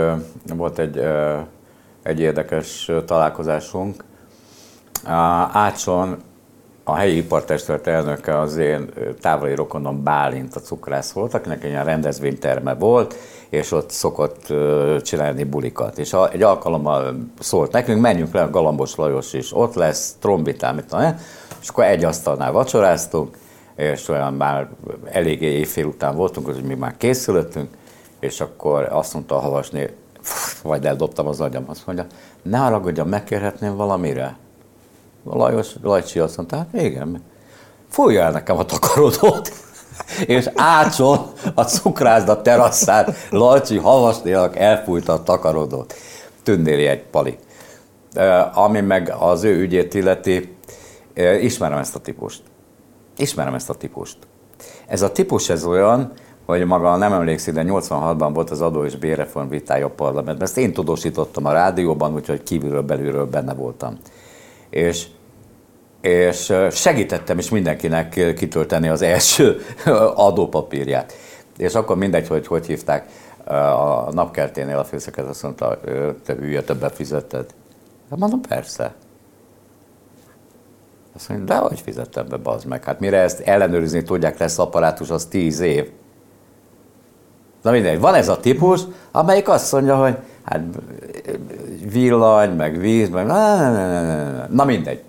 volt egy, egy érdekes találkozásunk. Ácson a helyi ipartestület elnöke az én távoli rokonom Bálint, a cukrász volt, akinek egy ilyen rendezvényterme volt, és ott szokott csinálni bulikat. És egy alkalommal szólt nekünk, menjünk le, a Galambos Lajos is ott lesz, trombitál, mit tudom, és akkor egy asztalnál vacsoráztunk, és olyan már eléggé évfél után voltunk, hogy mi már készülöttünk, és akkor azt mondta a havasné, vagy eldobtam az agyam, azt mondja, ne haragudjam, megkérhetném valamire? Lajos, Lajcsi azt mondta, hát igen, fújja el nekem a takarodót. *laughs* és ácsol a cukrászda teraszán Lajcsi havasnélag elfújta a takarodót. Tündéri egy pali. Ami meg az ő ügyét illeti, ismerem ezt a típust. Ismerem ezt a típust. Ez a típus ez olyan, hogy maga nem emlékszik, de 86-ban volt az adó és bérreform vitája a parlamentben. Ezt én tudósítottam a rádióban, úgyhogy kívülről belülről benne voltam. És és segítettem is mindenkinek kitölteni az első adópapírját. És akkor mindegy, hogy hogy hívták, a napkelténél a főszeket azt mondta, te hülye, többet fizetted. Hát mondom, persze. Azt mondja, de hogy fizettem be, bazd meg. Hát mire ezt ellenőrizni tudják, lesz apparátus, az tíz év. Na mindegy, van ez a típus, amelyik azt mondja, hogy hát villany, meg víz, meg na mindegy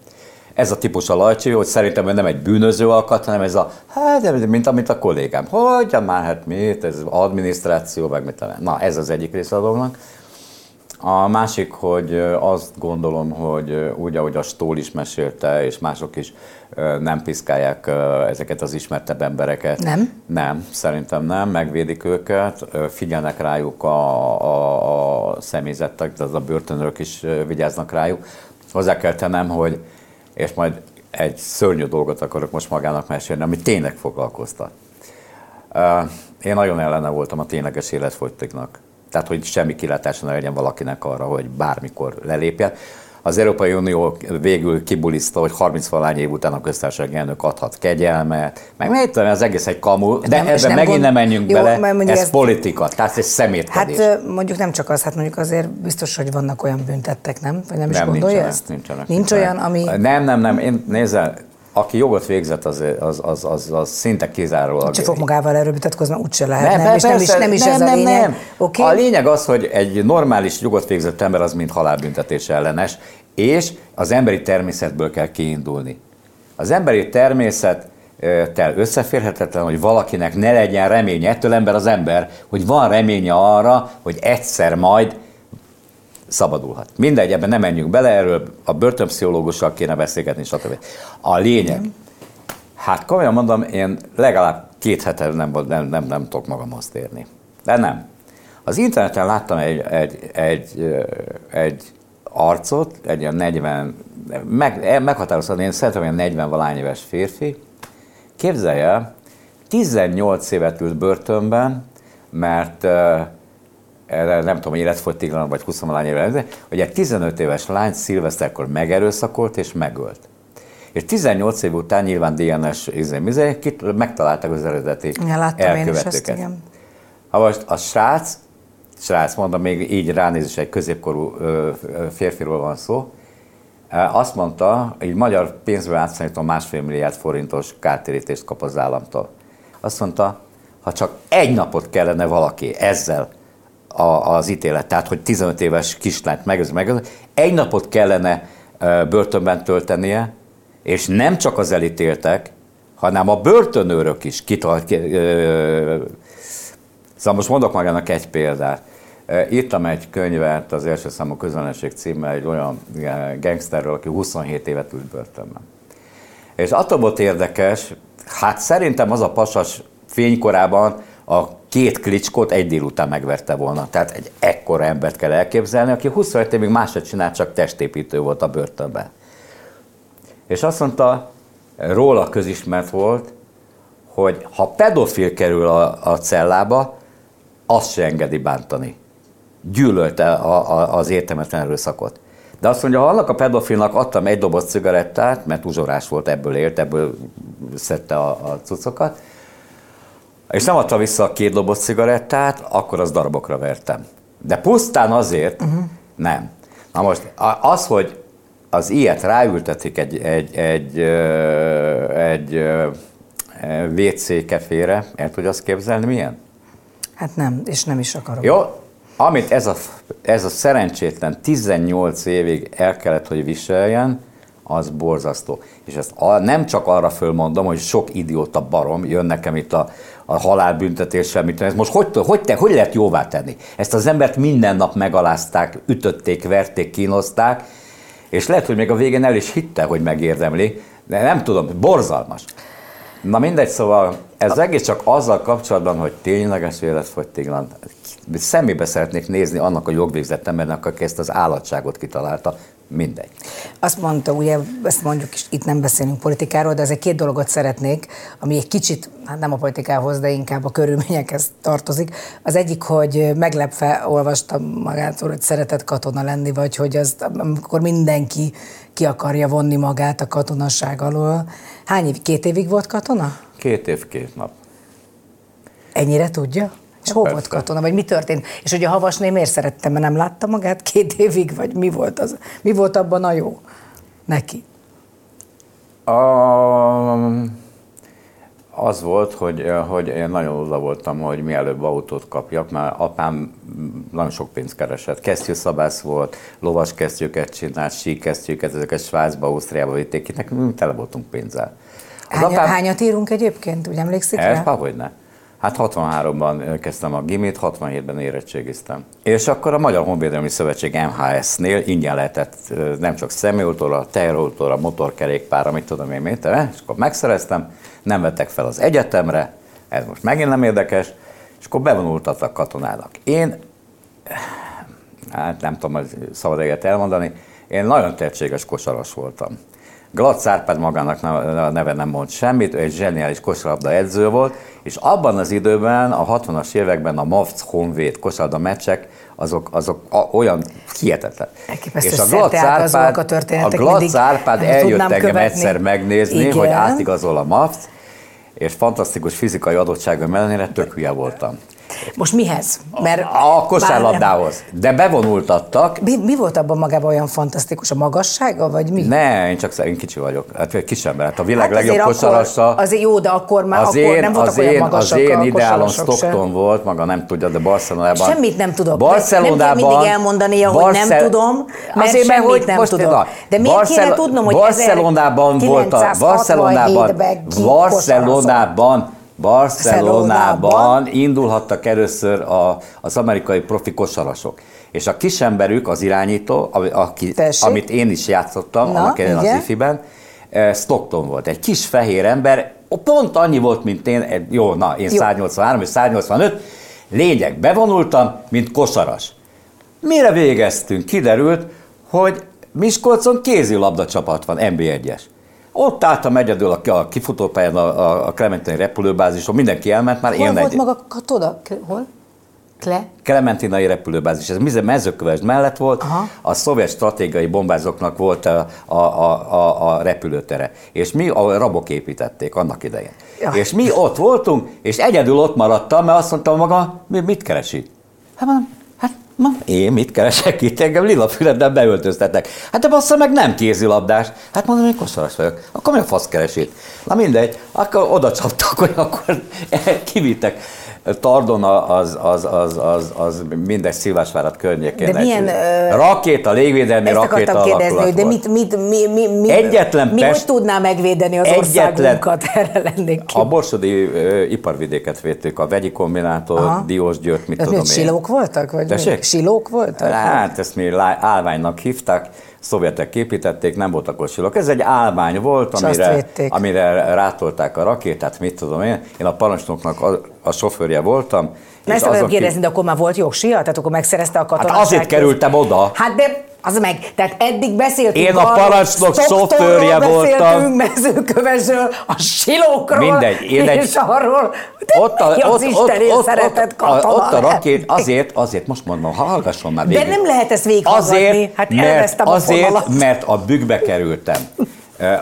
ez a típus a Lajcsi, hogy szerintem ő nem egy bűnöző alkat, hanem ez a, hát, mint amit a kollégám. Hogy már, hát mit, ez adminisztráció, meg mit Na, ez az egyik része a dolognak. A másik, hogy azt gondolom, hogy úgy, ahogy a Stól is mesélte, és mások is nem piszkálják ezeket az ismertebb embereket. Nem? Nem, szerintem nem, megvédik őket, figyelnek rájuk a, a, a személyzettek, az a börtönök is vigyáznak rájuk. Hozzá kell tennem, hogy és majd egy szörnyű dolgot akarok most magának mesélni, ami tényleg foglalkoztat. Én nagyon ellene voltam a tényleges életfogytignak. Tehát, hogy semmi kilátása ne legyen valakinek arra, hogy bármikor lelépjen. Az Európai Unió végül kibuliszta, hogy 30 valány év után a köztársaság elnök adhat kegyelmet, meg mit tudom, az egész egy kamu, de nem, ebben megint gond... nem menjünk Jó, bele, ez, ez politika, tehát ez szemétkedés. Hát mondjuk nem csak az, hát mondjuk azért biztos, hogy vannak olyan büntettek, nem? Vagy nem, nem is gondolja nincsenek, ezt? Nincsenek, Nincs olyan, ami... Nem, nem, nem, én nézzel, aki jogot végzett, az, az, az, az, az szinte kizárólag. Csak fog magával erről vitatkozni, úgyse lehet. Nem, nem, és nem is, nem is nem, ez nem, a lényeg. Nem. Okay. A lényeg az, hogy egy normális jogot végzett ember az mind halálbüntetés ellenes, és az emberi természetből kell kiindulni. Az emberi természettel összeférhetetlen, hogy valakinek ne legyen reménye, ettől ember az ember, hogy van reménye arra, hogy egyszer majd szabadulhat. Mindegy, ebben nem menjünk bele, erről a börtönpszichológussal kéne beszélgetni, stb. A lényeg, hát komolyan mondom, én legalább két hete nem, nem, nem, nem tudok magamhoz térni. De nem. Az interneten láttam egy, egy, egy, egy arcot, egy ilyen 40, meg, meghatározhatni, én szerintem ilyen 40 valány éves férfi, képzelje el, 18 évet ült börtönben, mert erre nem tudom, életfogytiglan vagy 20 valány éve, hogy egy 15 éves lány szilveszterkor megerőszakolt és megölt. És 18 év után nyilván DNS izé, izé, megtalálták az eredeti ja, elkövetőket. Ha most a srác srác, mondom, még így ránézés egy középkorú férfiról van szó, azt mondta, hogy magyar pénzből átszállítom másfél milliárd forintos kártérítést kap az államtól. Azt mondta, ha csak egy napot kellene valaki ezzel a, az ítélet, tehát hogy 15 éves kislányt megőz, megőz, egy napot kellene börtönben töltenie, és nem csak az elítéltek, hanem a börtönőrök is kitart, Szóval most mondok magának egy példát. Írtam egy könyvet az első számú közönség címmel egy olyan gangsterről, aki 27 évet ült börtönben. És attól volt érdekes, hát szerintem az a pasas fénykorában a két klicskot egy délután megverte volna. Tehát egy ekkora embert kell elképzelni, aki 27 évig másod csinált, csak testépítő volt a börtönben. És azt mondta, róla közismert volt, hogy ha pedofil kerül a, a cellába, azt se engedi bántani. Gyűlölte a, a, az értelmetlen erőszakot. De azt mondja, ha annak a pedofilnak adtam egy doboz cigarettát, mert uzsorás volt, ebből élt, ebből szedte a, a cuccokat, és nem adta vissza a két doboz cigarettát, akkor az darabokra vertem. De pusztán azért uh-huh. nem. Na most az, hogy az ilyet ráültetik egy, egy, egy, egy, egy WC kefére, el tudja azt képzelni milyen? Hát nem, és nem is akarom. Jó, amit ez a, ez a szerencsétlen 18 évig el kellett, hogy viseljen, az borzasztó. És ezt a, nem csak arra fölmondom, hogy sok idióta barom jön nekem itt a, a halálbüntetéssel, mit ez most hogy, hogy, te, hogy lehet jóvá tenni? Ezt az embert minden nap megalázták, ütötték, verték, kínozták, és lehet, hogy még a végén el is hitte, hogy megérdemli, de nem tudom, borzalmas. Na mindegy, szóval ez egész csak azzal kapcsolatban, hogy tényleges életfogytiglan, szemébe szeretnék nézni annak a jogvégzett embernek, aki ezt az állatságot kitalálta, mindegy. Azt mondta, ugye, ezt mondjuk is, itt nem beszélünk politikáról, de azért két dologot szeretnék, ami egy kicsit, hát nem a politikához, de inkább a körülményekhez tartozik. Az egyik, hogy meglepve olvastam magától, hogy szeretett katona lenni, vagy hogy az, amikor mindenki ki akarja vonni magát a katonasság alól. Hány év, két évig volt katona? Két év, két nap. Ennyire tudja? És hol volt katona, vagy mi történt? És hogy a havasné miért szerette, mert nem látta magát két évig, vagy mi volt, az, mi volt abban a jó neki? A, az volt, hogy, hogy én nagyon oda voltam, hogy mielőbb autót kapjak, mert apám nagyon sok pénzt keresett. Kesztyűszabász volt, lovas kesztyűket csinált, síkesztyűket, ezeket Svájcba, Ausztriába vitték ki, nekünk tele voltunk pénzzel. Hány, apám... Hányat írunk egyébként, úgy emlékszik Ez, rá? hogy ne. Hát 63-ban kezdtem a gimit, 67-ben érettségiztem. És akkor a Magyar Honvédelmi Szövetség MHS-nél ingyen lehetett nem csak személyautóra, teherautóra, motorkerékpára, mit tudom én, mit, és akkor megszereztem, nem vettek fel az egyetemre, ez most megint nem érdekes, és akkor bevonultattak katonának. Én, hát nem tudom, hogy szabad egyet elmondani, én nagyon tehetséges kosaras voltam. Glatz Árpád magának a neve nem mond semmit, ő egy zseniális kosarabda edző volt, és abban az időben, a 60-as években a MAFC Honvéd kosarabda meccsek, azok, azok olyan hihetetlen. És a Glatz Árpád, a, a Glatz Árpád eljött engem követni. egyszer megnézni, Igen. hogy átigazol a MAFC, és fantasztikus fizikai adottságom ellenére tök hülye voltam. Most mihez? Mert a kosárlabdához. De bevonultattak. Mi, mi volt abban magában olyan fantasztikus? A magassága, vagy mi? Ne, én csak én kicsi vagyok. Hát kis ember. Hát a világ hát legjobb kosarasa. Azért jó, de akkor már az akkor én, nem voltak az olyan magasak Az én ideálom Stockton volt, maga nem tudja, de Barcelonában. Semmit nem tudok. Barcelonában. Nem kell mindig elmondania, hogy Barcel... nem tudom, mert azért, semmit hogy nem most tudok. De miért Barcel... kéne tudnom, hogy Barcelonában volt a Barcelonában, Barcelonában Barcelonában indulhattak először a, az amerikai profi kosarasok. És a kisemberük, az irányító, aki, amit én is játszottam, Na, annak az ifiben, eh, Stockton volt. Egy kis fehér ember, pont annyi volt, mint én, jó, na, én jó. 183 és 185, lényeg, bevonultam, mint kosaras. Mire végeztünk? Kiderült, hogy Miskolcon kézilabda csapat van, NB1-es. Ott álltam egyedül a kifutópályán a, a Clementine repülőbázison, mindenki elment már. Hol én volt egy... maga katoda? Hol? Kle? Klementinai repülőbázis, ez mezőkövesd mellett volt, Aha. a szovjet stratégiai bombázóknak volt a, a, a, a, a repülőtere, és mi a rabok építették annak idején. Ja. És mi ott voltunk, és egyedül ott maradtam, mert azt mondtam maga, mit keresi? Hát mondom, Ma én mit keresek itt? Engem lila füleddel beöltöztetnek. Hát de bassza meg nem kézilabdás. Hát mondom, hogy kosaras vagyok. Akkor mi a fasz keresít? Na mindegy, akkor oda csaptak, hogy akkor *laughs* kivittek. Tardona az, az, az, az, az mindegy Szilvásvárat környékén. De milyen... Egy, rakéta, légvédelmi ezt rakéta kérdezni, hogy de mit, mit, mi, mi, mi, egyetlen mi Pest, hogy tudná megvédeni az egyetlen, országunkat? *laughs* Erre lennék ki. A borsodi uh, iparvidéket védtük, a vegyi kombinátor, Aha. Diós Győrt, mit Ez tudom én. Silók voltak? Vagy Silók voltak? Hát ezt mi állványnak hívták szovjetek építették, nem voltak kocsilok. Ez egy állvány volt, amire, amire rátolták a rakétát, mit tudom én. Én a parancsnoknak a, a sofőrje voltam. Na ezt akarom kérdezni, de akkor már volt jogsia? Tehát akkor megszerezte a katonaság? Hát azért kerültem oda. Hát de Az meg, tehát eddig beszéltünk Én a parancsnok szofőrje voltam. mezőkövesről, a silókról, Mindegy, én egy- és arról, Ott a, az ott, ott, Istenért ott, szeretett ott, a, ott a katona rakét, azért, azért, most mondom, hallgasson már De végig. nem lehet ezt végighallgatni. Azért, Hát mert, a azért, fonalat. mert a bükkbe kerültem.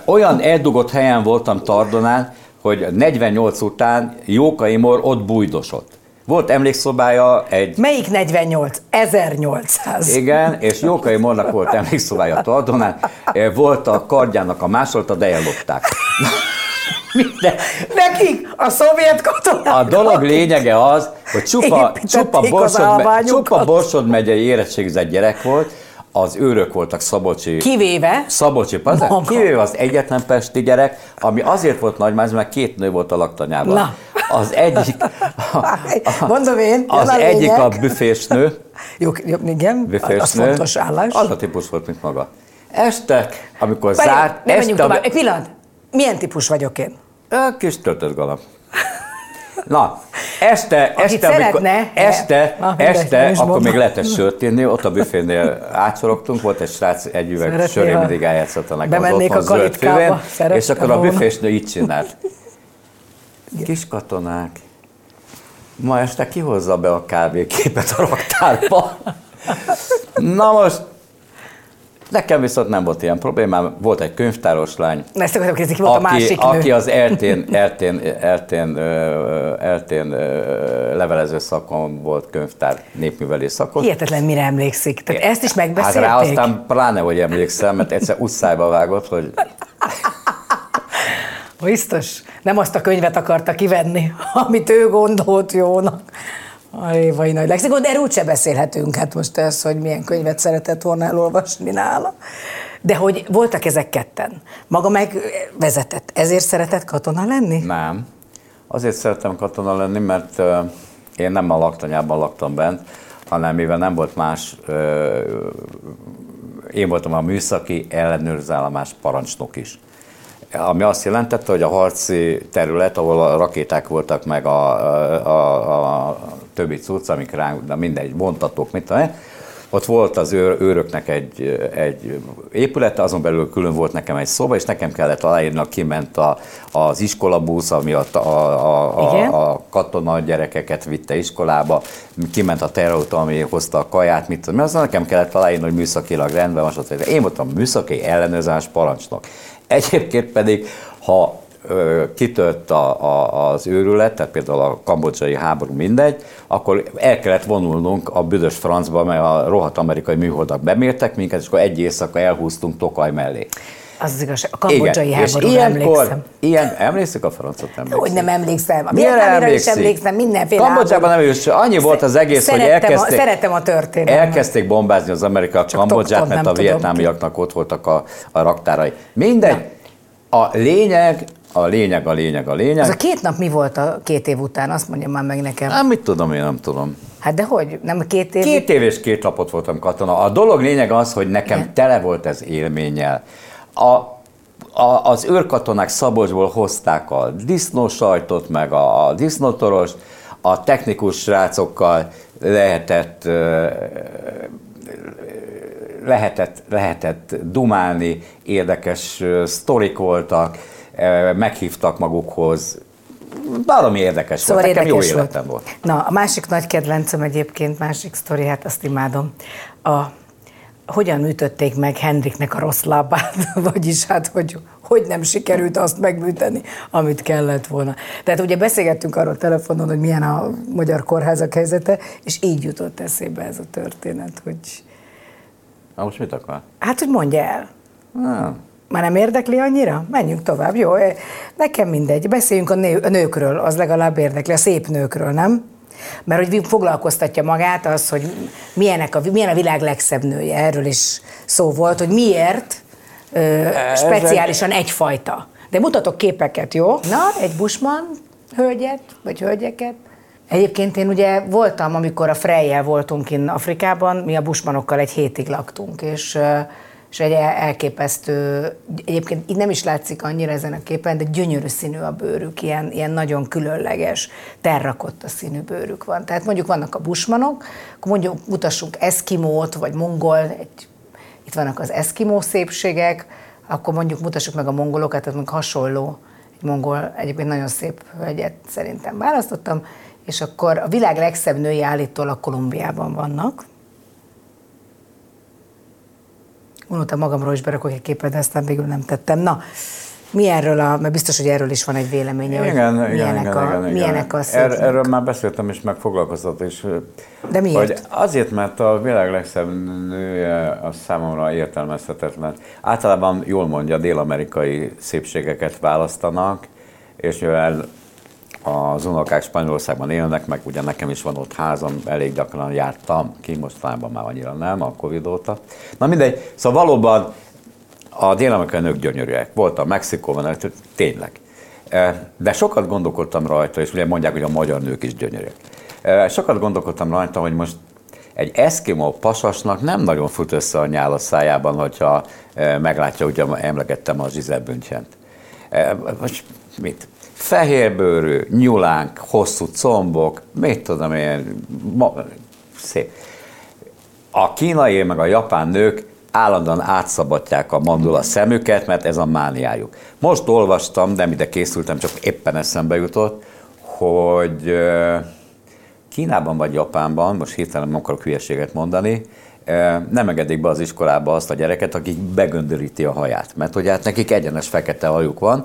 Olyan eldugott helyen voltam Tardonán, hogy 48 után Jókai Mor ott bújdosott. Volt emlékszobája egy Melyik 48? 1800. igen, és Jókai Mornak volt emlékszobája Tardonán, Ö, volt a kardjának a másolata, de ellopták. *laughs* Minden. Nekik a szovjet katonák. A dolog lényege az, hogy csupa, csupa, Borsod, me, csupa Borsod megyei érettségizett gyerek volt, az őrök voltak Szabolcsi. Kivéve. Szabolcsi, Maga. kivéve az egyetlen pesti gyerek, ami azért volt nagymáz, mert két nő volt a laktanyában. Na. Az egyik, Mondom én, az a egyik a büfésnő, Jó, jó, igen, az büfésnő, fontos állás. az a típus volt, mint maga. Este, amikor Várjál, zárt, ne menjünk este, tovább. Egy pillanat. Milyen típus vagyok én? A kis töltött galamb. Na, este, Akit este, amikor, szeretne, este, Na, mindegy, nem este, is akkor még lehetett sört inni, ott a büfénél átsorogtunk, volt egy srác, egy üveg söré mindig eljátszotta nekem az otthon a zöld szerettem és akkor a büfésnő így csinált. Kis katonák, ma este kihozza be a kávéképet a raktárba. *laughs* Na most, nekem viszont nem volt ilyen problémám, volt egy könyvtáros lány, ezt akartam kérdezni, ki volt a aki, másik aki nő? az eltén, eltén, eltén, eltén levelező szakon volt könyvtár népművelés szakon. Hihetetlen, mire emlékszik. Tehát ezt is Hát rá megbeszélték? aztán pláne, hogy emlékszem, mert egyszer utcába vágott, hogy Biztos. Nem azt a könyvet akarta kivenni, *laughs* amit ő gondolt jónak. Aj, vagy nagy lexikon, de erről úgyse beszélhetünk, hát most ez, hogy milyen könyvet szeretett volna elolvasni nála. De hogy voltak ezek ketten. Maga meg vezetett. Ezért szeretett katona lenni? nem. Azért szerettem katona lenni, mert én nem a laktanyában laktam bent, hanem mivel nem volt más, én voltam a műszaki ellenőrzálomás parancsnok is. Ami azt jelentette, hogy a harci terület, ahol a rakéták voltak, meg a, a, a többi cucc, amik ránk, de mindegy, vontatók, mit tudom ott volt az őr, őröknek egy, egy épülete, azon belül külön volt nekem egy szoba, és nekem kellett aláírni, kiment a, az iskolabusz, ami a, a, a, Igen. a, a katona gyerekeket vitte iskolába, kiment a terrautó, ami hozta a kaját, mit tudom, azon nekem kellett aláírni, hogy műszakilag rendben van, stb. Én voltam műszaki ellenőrzás parancsnok. Egyébként pedig, ha kitört a, a, az őrület, tehát például a kambodzsai háború mindegy, akkor el kellett vonulnunk a büdös francba, mert a rohadt amerikai műholdak bemértek minket, és akkor egy éjszaka elhúztunk Tokaj mellé. Az az igazság. A kambodzsai Igen, háborúra emlékszem. ilyen, emlékszik a francot emlékszik? Hogy nem emlékszem. A vietnámira is emlékszem, mindenféle Kambodzsában nem is, annyi volt az egész, hogy Szerettem elkezdték, A, szeretem a történelmet. elkezdték bombázni az amerikai Csak Kambodzsát, mert a vietnámiaknak ott voltak a, a raktárai. Mindegy. A lényeg, a lényeg, a lényeg, a lényeg. Az a két nap mi volt a két év után? Azt mondja már meg nekem. Nem, mit tudom, én nem tudom. Hát de hogy? Nem két év? Két év és két napot voltam katona. A dolog lényeg az, hogy nekem Igen. tele volt ez élménnyel. A, a, az őrkatonák Szabolcsból hozták a disznósajtot, meg a, a disznótoros, a technikus srácokkal lehetett lehetett, lehetett dumálni, érdekes sztorik voltak, meghívtak magukhoz. Valami érdekes Szóval volt, nekem jó érdekes volt. életem volt. Na, a másik nagy kedvencem egyébként, másik sztori, hát azt imádom. A, hogyan ütötték meg Henriknek a rossz lábát, *laughs* vagyis hát, hogy, hogy nem sikerült azt megműteni, amit kellett volna. Tehát ugye beszélgettünk arról telefonon, hogy milyen a magyar kórházak helyzete, és így jutott eszébe ez a történet, hogy Na most mit akar? hát, hogy mondja el. Nem. Már nem érdekli annyira? Menjünk tovább, jó? Nekem mindegy. Beszéljünk a, nő, a nőkről, az legalább érdekli, a szép nőkről, nem? Mert hogy foglalkoztatja magát az, hogy milyenek a, milyen a világ legszebb nője, erről is szó volt, hogy miért ö, speciálisan egyfajta. De mutatok képeket, jó? Na, egy Bushman hölgyet, vagy hölgyeket. Egyébként én ugye voltam, amikor a Frejjel voltunk in Afrikában, mi a Bushmanokkal egy hétig laktunk, és és egy el- elképesztő, egyébként így nem is látszik annyira ezen a képen, de gyönyörű színű a bőrük, ilyen, ilyen nagyon különleges, terrakotta színű bőrük van. Tehát mondjuk vannak a busmanok, akkor mondjuk mutassunk eszkimót, vagy mongol, egy itt vannak az eszkimó szépségek, akkor mondjuk mutassuk meg a mongolokat, tehát mondjuk hasonló, egy mongol, egyébként nagyon szép hölgyet szerintem választottam, és akkor a világ legszebb női állítólag Kolumbiában vannak. Gondoltam magamról is berakok egy képet, de aztán végül nem tettem. Na, mi erről a, mert biztos, hogy erről is van egy véleménye, igen, hogy igen, milyenek, igen, a, igen, milyenek a Er, erről már beszéltem, és megfoglalkoztat, és De miért? Hogy azért, mert a világ legszebb nője a számomra értelmezhetetlen. Általában jól mondja, dél-amerikai szépségeket választanak, és mivel az unokák Spanyolországban élnek, meg ugye nekem is van ott házam, elég gyakran jártam ki, mostanában már annyira nem, a Covid óta. Na mindegy, szóval valóban a dél-amerikai nők gyönyörűek. Voltam Mexikóban, tényleg. De sokat gondolkodtam rajta, és ugye mondják, hogy a magyar nők is gyönyörűek. Sokat gondolkodtam rajta, hogy most egy eszkimó pasasnak nem nagyon fut össze a nyál a szájában, hogyha meglátja, ugye emlegettem a Zsizelbüncsent. Most mit? Fehérbőrű, nyulánk, hosszú combok, mit tudom én, ma, szép. A kínai meg a japán nők állandóan átszabadják a mandula szemüket, mert ez a mániájuk. Most olvastam, de ide készültem, csak éppen eszembe jutott, hogy Kínában vagy Japánban, most hirtelen nem akarok hülyeséget mondani, nem engedik be az iskolába azt a gyereket, aki begöndöríti a haját. Mert hogy hát nekik egyenes fekete hajuk van,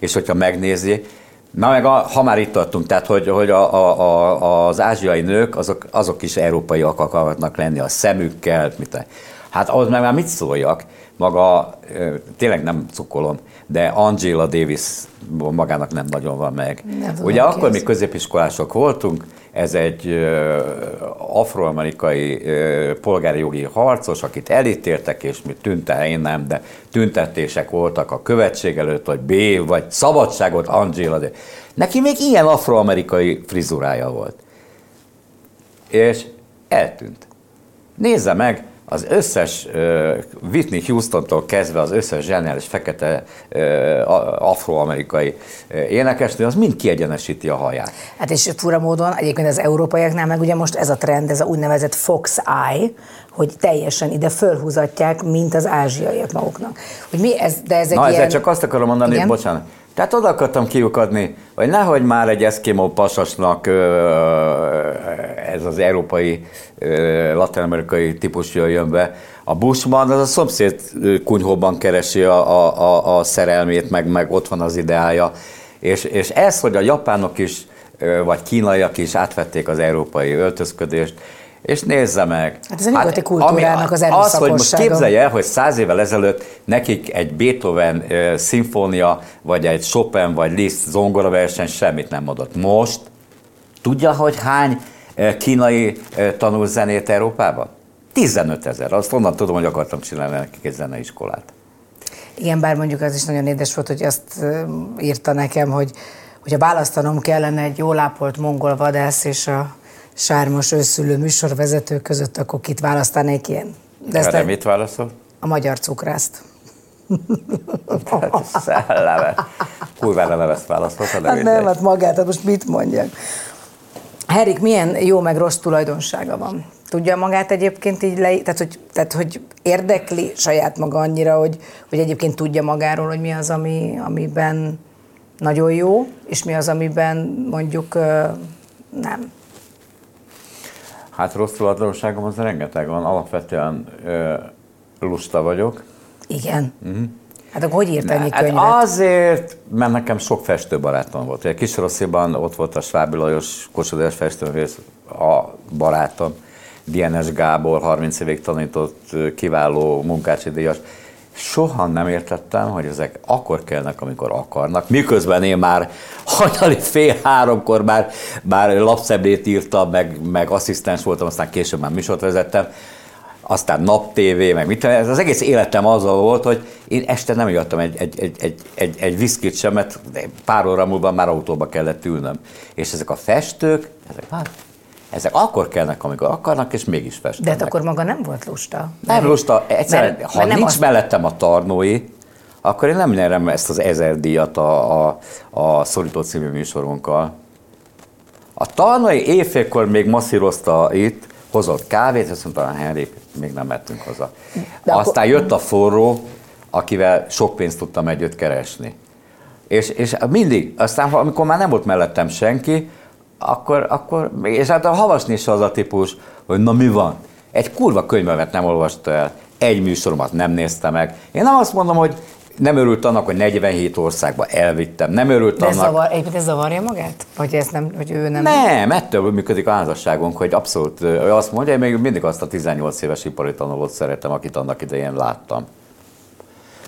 és hogyha megnézi, Na meg a, ha már itt tartunk, tehát hogy, hogy a, a, a, az ázsiai nők, azok, azok is európaiak akarnak lenni a szemükkel, mit, Hát ahhoz meg már mit szóljak, maga, tényleg nem cukolom, de Angela Davis magának nem nagyon van meg. Nem Ugye akkor mi középiskolások voltunk, ez egy afroamerikai polgári jogi harcos, akit elítéltek, és mi tünte, én nem, de tüntetések voltak a követség előtt, hogy B, vagy szabadságot Angela Davis. Neki még ilyen afroamerikai frizurája volt. És eltűnt. Nézze meg, az összes uh, Whitney Houston-tól kezdve az összes zseniális fekete uh, afroamerikai uh, énekesnő, az mind kiegyenesíti a haját. Hát és fura módon egyébként az európaiaknál meg ugye most ez a trend, ez a úgynevezett fox eye, hogy teljesen ide fölhúzatják, mint az ázsiaiak maguknak. Hogy mi ez, de ez egy Na, ilyen... ezzel csak azt akarom mondani, Igen? bocsánat, tehát oda akartam kiukadni, hogy nehogy már egy eszkimó pasasnak ez az európai, latin-amerikai típus jöjjön be. A Bushman az a szomszéd kunyhóban keresi a, a, a, a szerelmét, meg, meg ott van az ideája. És, és ez, hogy a japánok is, vagy kínaiak is átvették az európai öltözködést, és nézze meg. Hát ez a nyugati hát, kultúrának az Az, hogy most képzelje el, hogy száz évvel ezelőtt nekik egy Beethoven uh, szimfónia, vagy egy Chopin, vagy Liszt zongora verseny semmit nem adott. Most tudja, hogy hány kínai tanul zenét Európában? 15 ezer. Azt onnan tudom, hogy akartam csinálni nekik egy zeneiskolát. Igen, bár mondjuk az is nagyon édes volt, hogy azt írta nekem, hogy hogyha választanom kellene egy jól ápolt mongol vadász és a sármos őszülő műsorvezető között, akkor kit választanék én? De ezt De mit válaszol? A magyar cukrászt. Szelleme. Kurvára levezt választoltad? Hát nem, hát magát, hát most mit mondjak? Herik, milyen jó meg rossz tulajdonsága van? Tudja magát egyébként így le, tehát hogy, tehát hogy érdekli saját maga annyira, hogy, hogy egyébként tudja magáról, hogy mi az, ami, amiben nagyon jó, és mi az, amiben mondjuk nem. Hát rossz tulajdonságom az rengeteg van. Alapvetően ö, lusta vagyok. Igen. Uh-huh. Hát akkor hogy írt ennyi hát könyvet? azért, mert nekem sok festőbarátom volt. Egy kis Rossziban ott volt a Svábi Lajos Kossuth festőművész, a barátom, DNS Gábor, 30 évig tanított kiváló munkácsi díjas soha nem értettem, hogy ezek akkor kellnek, amikor akarnak, miközben én már hajnali fél háromkor már, már lapszebrét írtam, meg, meg asszisztens voltam, aztán később már műsort vezettem, aztán nap TV, meg mit ez az egész életem azzal volt, hogy én este nem jöttem egy, egy, egy, egy, egy, egy viszkit sem, mert pár óra múlva már autóba kellett ülnöm. És ezek a festők, ezek hát ezek akkor kellnek, amikor akarnak, és mégis festenek. De hát akkor maga nem volt lusta? Nem lusta. Egyszerűen, mert, ha mert nincs azt... mellettem a tarnói, akkor én nem nyerem ezt az ezer díjat a, a, a Szorító című műsorunkkal. A tarnói éjfélkor még masszírozta itt, hozott kávét, azt mondta, Henrik, még nem mettünk haza. De Aztán jött a forró, akivel sok pénzt tudtam együtt keresni. És, és mindig, aztán amikor már nem volt mellettem senki, akkor, akkor és hát a havasni is az a típus, hogy na mi van? Egy kurva könyvemet nem olvasta el, egy műsoromat nem nézte meg. Én nem azt mondom, hogy nem örült annak, hogy 47 országba elvittem, nem örült De annak. zavar, ez zavarja magát? Vagy, ez nem, vagy ő nem? Nem, ettől működik a házasságunk, hogy abszolút ő azt mondja, hogy még mindig azt a 18 éves ipari tanulót szeretem, akit annak idején láttam.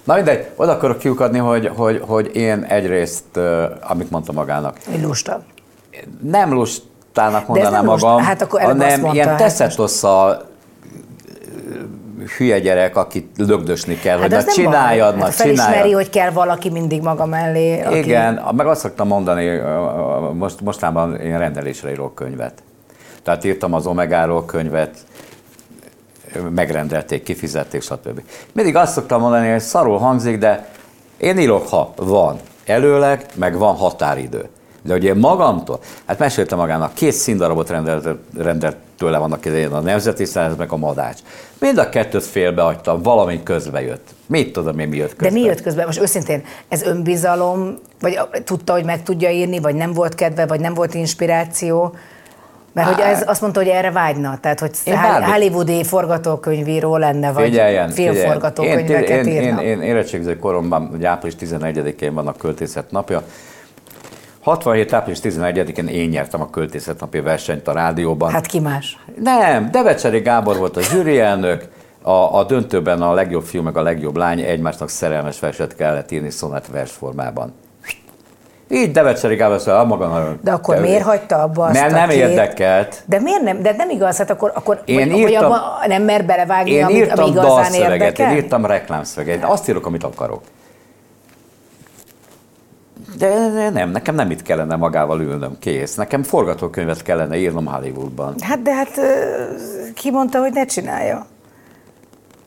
Na mindegy, oda akarok kiukadni, hogy, hogy, hogy én egyrészt, amit mondta magának, lusta. Nem lustának mondanám magam, hát akkor hanem ilyen hát teszetossza hülye gyerek, akit lögdösni kell, hogy Hát na az nem csináljad, na Hát felismeri, hogy kell valaki mindig maga mellé. Aki... Igen, meg azt szoktam mondani, most, mostában én rendelésre írok könyvet. Tehát írtam az Omegáról könyvet, megrendelték, kifizették, stb. Mindig azt szoktam mondani, hogy szarul hangzik, de én írok, ha van előleg, meg van határidő. De ugye magamtól, hát meséltem magának, két színdarabot rendelt, rendelt tőle vannak idején a Nemzeti Színház, meg a Madács. Mind a kettőt félbehagytam, valami közbe jött. Mit tudom én, mi jött De közbe? mi jött közben? Most őszintén, ez önbizalom, vagy tudta, hogy meg tudja írni, vagy nem volt kedve, vagy nem volt inspiráció? Mert hogy ez azt mondta, hogy erre vágyna, tehát hogy Én bármit- hollywoodi forgatókönyvíró lenne, vagy Figyeljen, filmforgatókönyveket én, én, írna. én, én érettségiző koromban, ugye április 11-én van a költészet napja. 67. április 11-én én nyertem a költészet napi versenyt a rádióban. Hát ki más? Nem, Devecseri Gábor volt a zsűri elnök, a, a döntőben a legjobb fiú meg a legjobb lány egymásnak szerelmes verset kellett írni szonát versformában. Így Devecseri Gábor "Ah, maga. De akkor miért hagyta abba azt Mert nem két- érdekelt. De miért nem? De nem igaz, hát akkor, akkor Én vagy, vagy írtam- abba nem mer belevágni, Én amit, írtam ami igazán érdekel? én írtam reklámszöveget, azt írok, amit akarok. De nem, nekem nem itt kellene magával ülnöm, kész. Nekem forgatókönyvet kellene írnom Hollywoodban. Hát de hát ki mondta, hogy ne csinálja?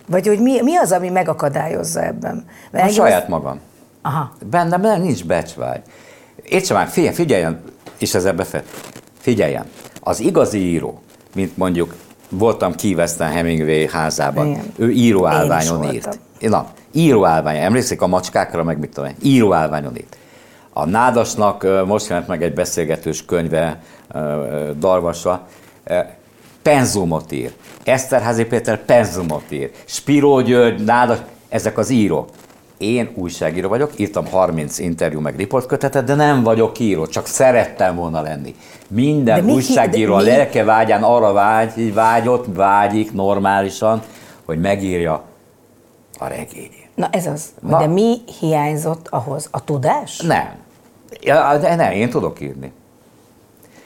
Vagy hogy mi, mi az, ami megakadályozza ebben? Mert A saját az- magam. Aha. Bennem nem nincs becsvágy. Értse már, figyelj, figyeljen, és ezzel befed. Figyeljen, az igazi író, mint mondjuk voltam Kiveszten Hemingway házában, Igen. ő íróállványon írt. Na, íróállvány, emlékszik a macskákra, meg mit tudom én, íróállványon írt. A Nádasnak most jelent meg egy beszélgetős könyve ö, penzumot ír. Eszterházi Péter penzumot ír. Spiró György, Nádas, ezek az írók. Én újságíró vagyok, írtam 30 interjú meg riportkötetet, de nem vagyok író, csak szerettem volna lenni. Minden De mi- újságíró a de mi- lelke vágyán arra vágy, vágyott, vágyik normálisan, hogy megírja a regényét. Na ez az. Na. De mi hiányzott ahhoz? A tudás? Nem. Ja, de nem, én tudok írni.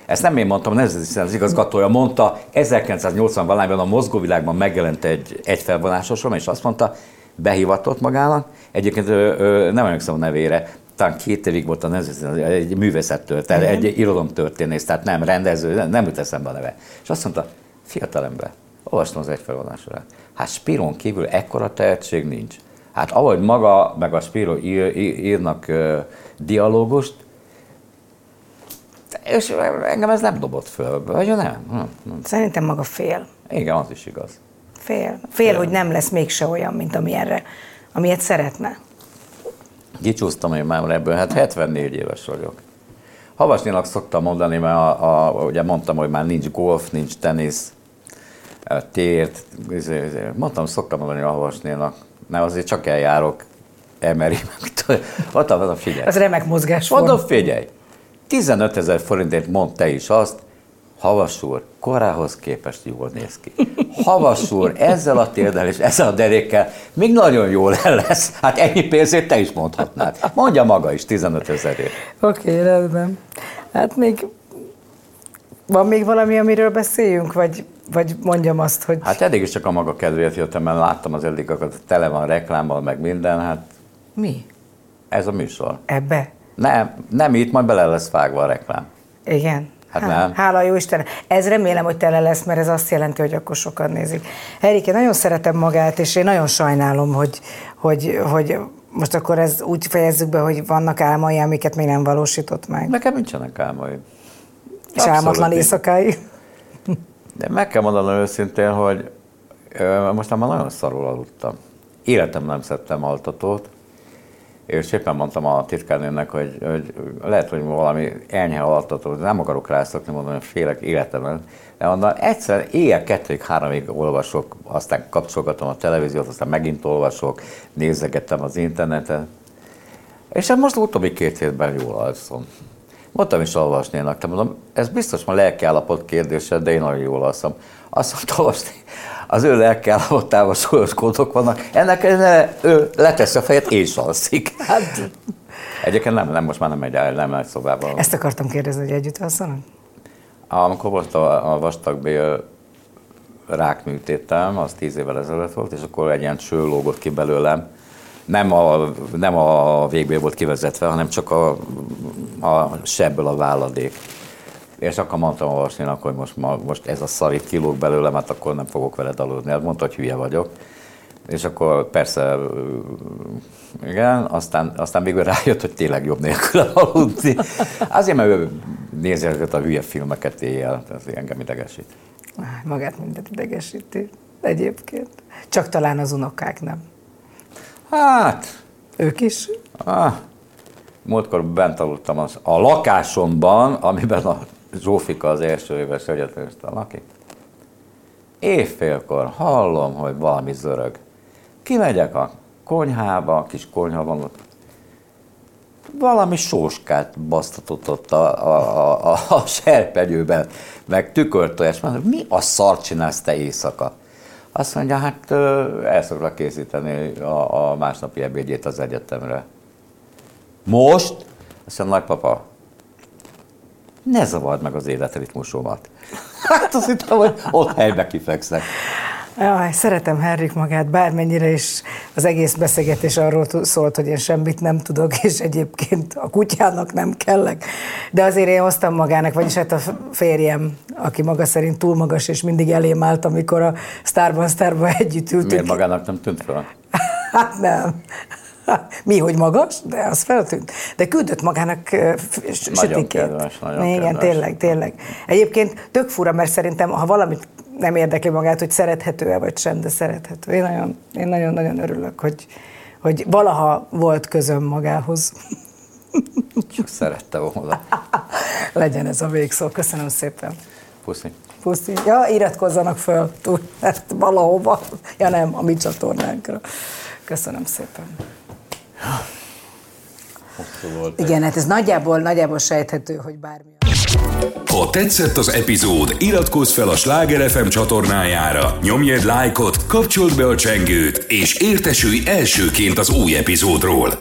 Ezt nem én mondtam, ez az igazgatója mondta, 1980 valányban a mozgóvilágban megjelent egy egyfelvonásos rom, és azt mondta, behívatott magának, egyébként ő, ő, nem emlékszem a nevére, talán két évig volt a nemzeti, egy művészettörténet, egy irodalomtörténész, tehát nem rendező, nem, nem jut eszembe a neve. És azt mondta, fiatalember, olvastam az egyfelvonásra. Hát Spiron kívül ekkora tehetség nincs. Hát ahogy maga, meg a Spiro ír, ír, írnak dialógust, és engem ez nem dobott föl, vagy nem? Hm, hm. Szerintem maga fél. Igen, az is igaz. Fél. Fél, hogy nem lesz mégse olyan, mint amilyenre, amilyet szeretne. Kicsúsztam én már ebből, hát 74 éves vagyok. Havasnénak szoktam mondani, mert a, a, ugye mondtam, hogy már nincs golf, nincs tenisz, eh, tért, izé, izé. mondtam, szoktam mondani a havasnénak, mert azért csak eljárok, emeri, meg ott van, figyelj. Az remek mozgás Mondom, figyelj, 15 ezer forintért mond te is azt, Havas úr, korához képest jól néz ki. Havas úr, ezzel a térdel és ezzel a derékkel még nagyon jól el lesz. Hát ennyi pénzért te is mondhatnád. Mondja maga is 15 ezerért. Oké, okay, rendben. Hát még van még valami, amiről beszéljünk, vagy, vagy mondjam azt, hogy... Hát eddig is csak a maga kedvéért jöttem, mert láttam az eddigakat, tele van reklámmal, meg minden, hát Mi? ez a műsor. Ebbe? Nem, nem itt, majd bele lesz vágva a reklám. Igen. Hát nem. Hála jó Isten. Ez remélem, hogy tele lesz, mert ez azt jelenti, hogy akkor sokan nézik. Erik, én nagyon szeretem magát, és én nagyon sajnálom, hogy, hogy, hogy most akkor ez úgy fejezzük be, hogy vannak álmai, amiket még nem valósított meg. Nekem nincsenek álmaim. És álmatlan éjszakái. De meg kell mondanom őszintén, hogy most már nagyon szarul aludtam. Életem nem szedtem altatót, és éppen mondtam a titkárnőnek, hogy, hogy lehet, hogy valami enyhe altató, nem akarok rászokni, mondom, hogy félek életemben. De mondom, egyszer éjjel kettőig, háromig olvasok, aztán kapcsolgatom a televíziót, aztán megint olvasok, nézegettem az internetet. És hát most utóbbi két hétben jól alszom. Mondtam is olvasnénak, te mondom, ez biztos ma lelki állapot kérdése, de én nagyon jól alszom. Azt mondta, olvasni, az ő lelki állapotával súlyos kódok vannak, ennek ő letesz a fejet és alszik. Hát. Egyébként nem, nem, most már nem megy el, nem egy szobában. Ezt akartam kérdezni, hogy együtt alszanak? Amikor volt a, a vastagbél rákműtétem, az tíz évvel ezelőtt volt, és akkor egy ilyen cső lógott ki belőlem. Nem a, nem a végbél volt kivezetve, hanem csak a, a sebből a váladék. És akkor mondtam a Vasninak, hogy most, ma, most ez a szar itt kilóg belőlem, hát akkor nem fogok veled aludni. Hát mondta, hogy hülye vagyok. És akkor persze, igen, aztán, aztán végül rájött, hogy tényleg jobb nélkül aludni. Azért, mert ő nézi ezeket a hülye filmeket éjjel, ez engem idegesít. Magát mindent idegesíti egyébként. Csak talán az unokák nem. Hát... Ők is? Ah, múltkor bent aludtam az, a lakásomban, amiben a Zsófika az első éves egyetemista lakik. Évfélkor hallom, hogy valami zörög. Kimegyek a konyhába, kis konyha van ott. Valami sóskát basztatott ott a, a, a, a serpenyőben, meg tükörtojás. Mondom, mi a szart csinálsz te éjszaka? Azt mondja, hát el szoktak készíteni a, a másnapi ebédjét az egyetemre. Most? Azt mondja, nagypapa, ne zavard meg az életritmusomat. Hát azt hittem, hogy ott helybe kifekszek. Jaj, szeretem Henrik magát, bármennyire is az egész beszélgetés arról szólt, hogy én semmit nem tudok, és egyébként a kutyának nem kellek. De azért én hoztam magának, vagyis hát a férjem, aki maga szerint túl magas, és mindig elém állt, amikor a Starban Starban együtt ültünk. Miért magának nem tűnt fel? Hát nem. *laughs* Mi, hogy magas, de az feltűnt. De küldött magának sütikét. Kedves, nagyon Igen, kedves. tényleg, tényleg. Egyébként tök fura, mert szerintem, ha valamit nem érdekli magát, hogy szerethető-e vagy sem, de szerethető. Én nagyon, én nagyon-nagyon örülök, hogy, hogy valaha volt közöm magához. *laughs* Csak szerette volna. *laughs* Legyen ez a végszó. Köszönöm szépen. Puszi. Puszi. Ja, iratkozzanak föl túl, valahova. Ja nem, a mi csatornánkra. Köszönöm szépen. Volt Igen, hát ez nagyjából, nagyjából sejthető, hogy bármi. Ha tetszett az epizód, iratkozz fel a Sláger FM csatornájára, nyomj egy lájkot, kapcsold be a csengőt, és értesülj elsőként az új epizódról.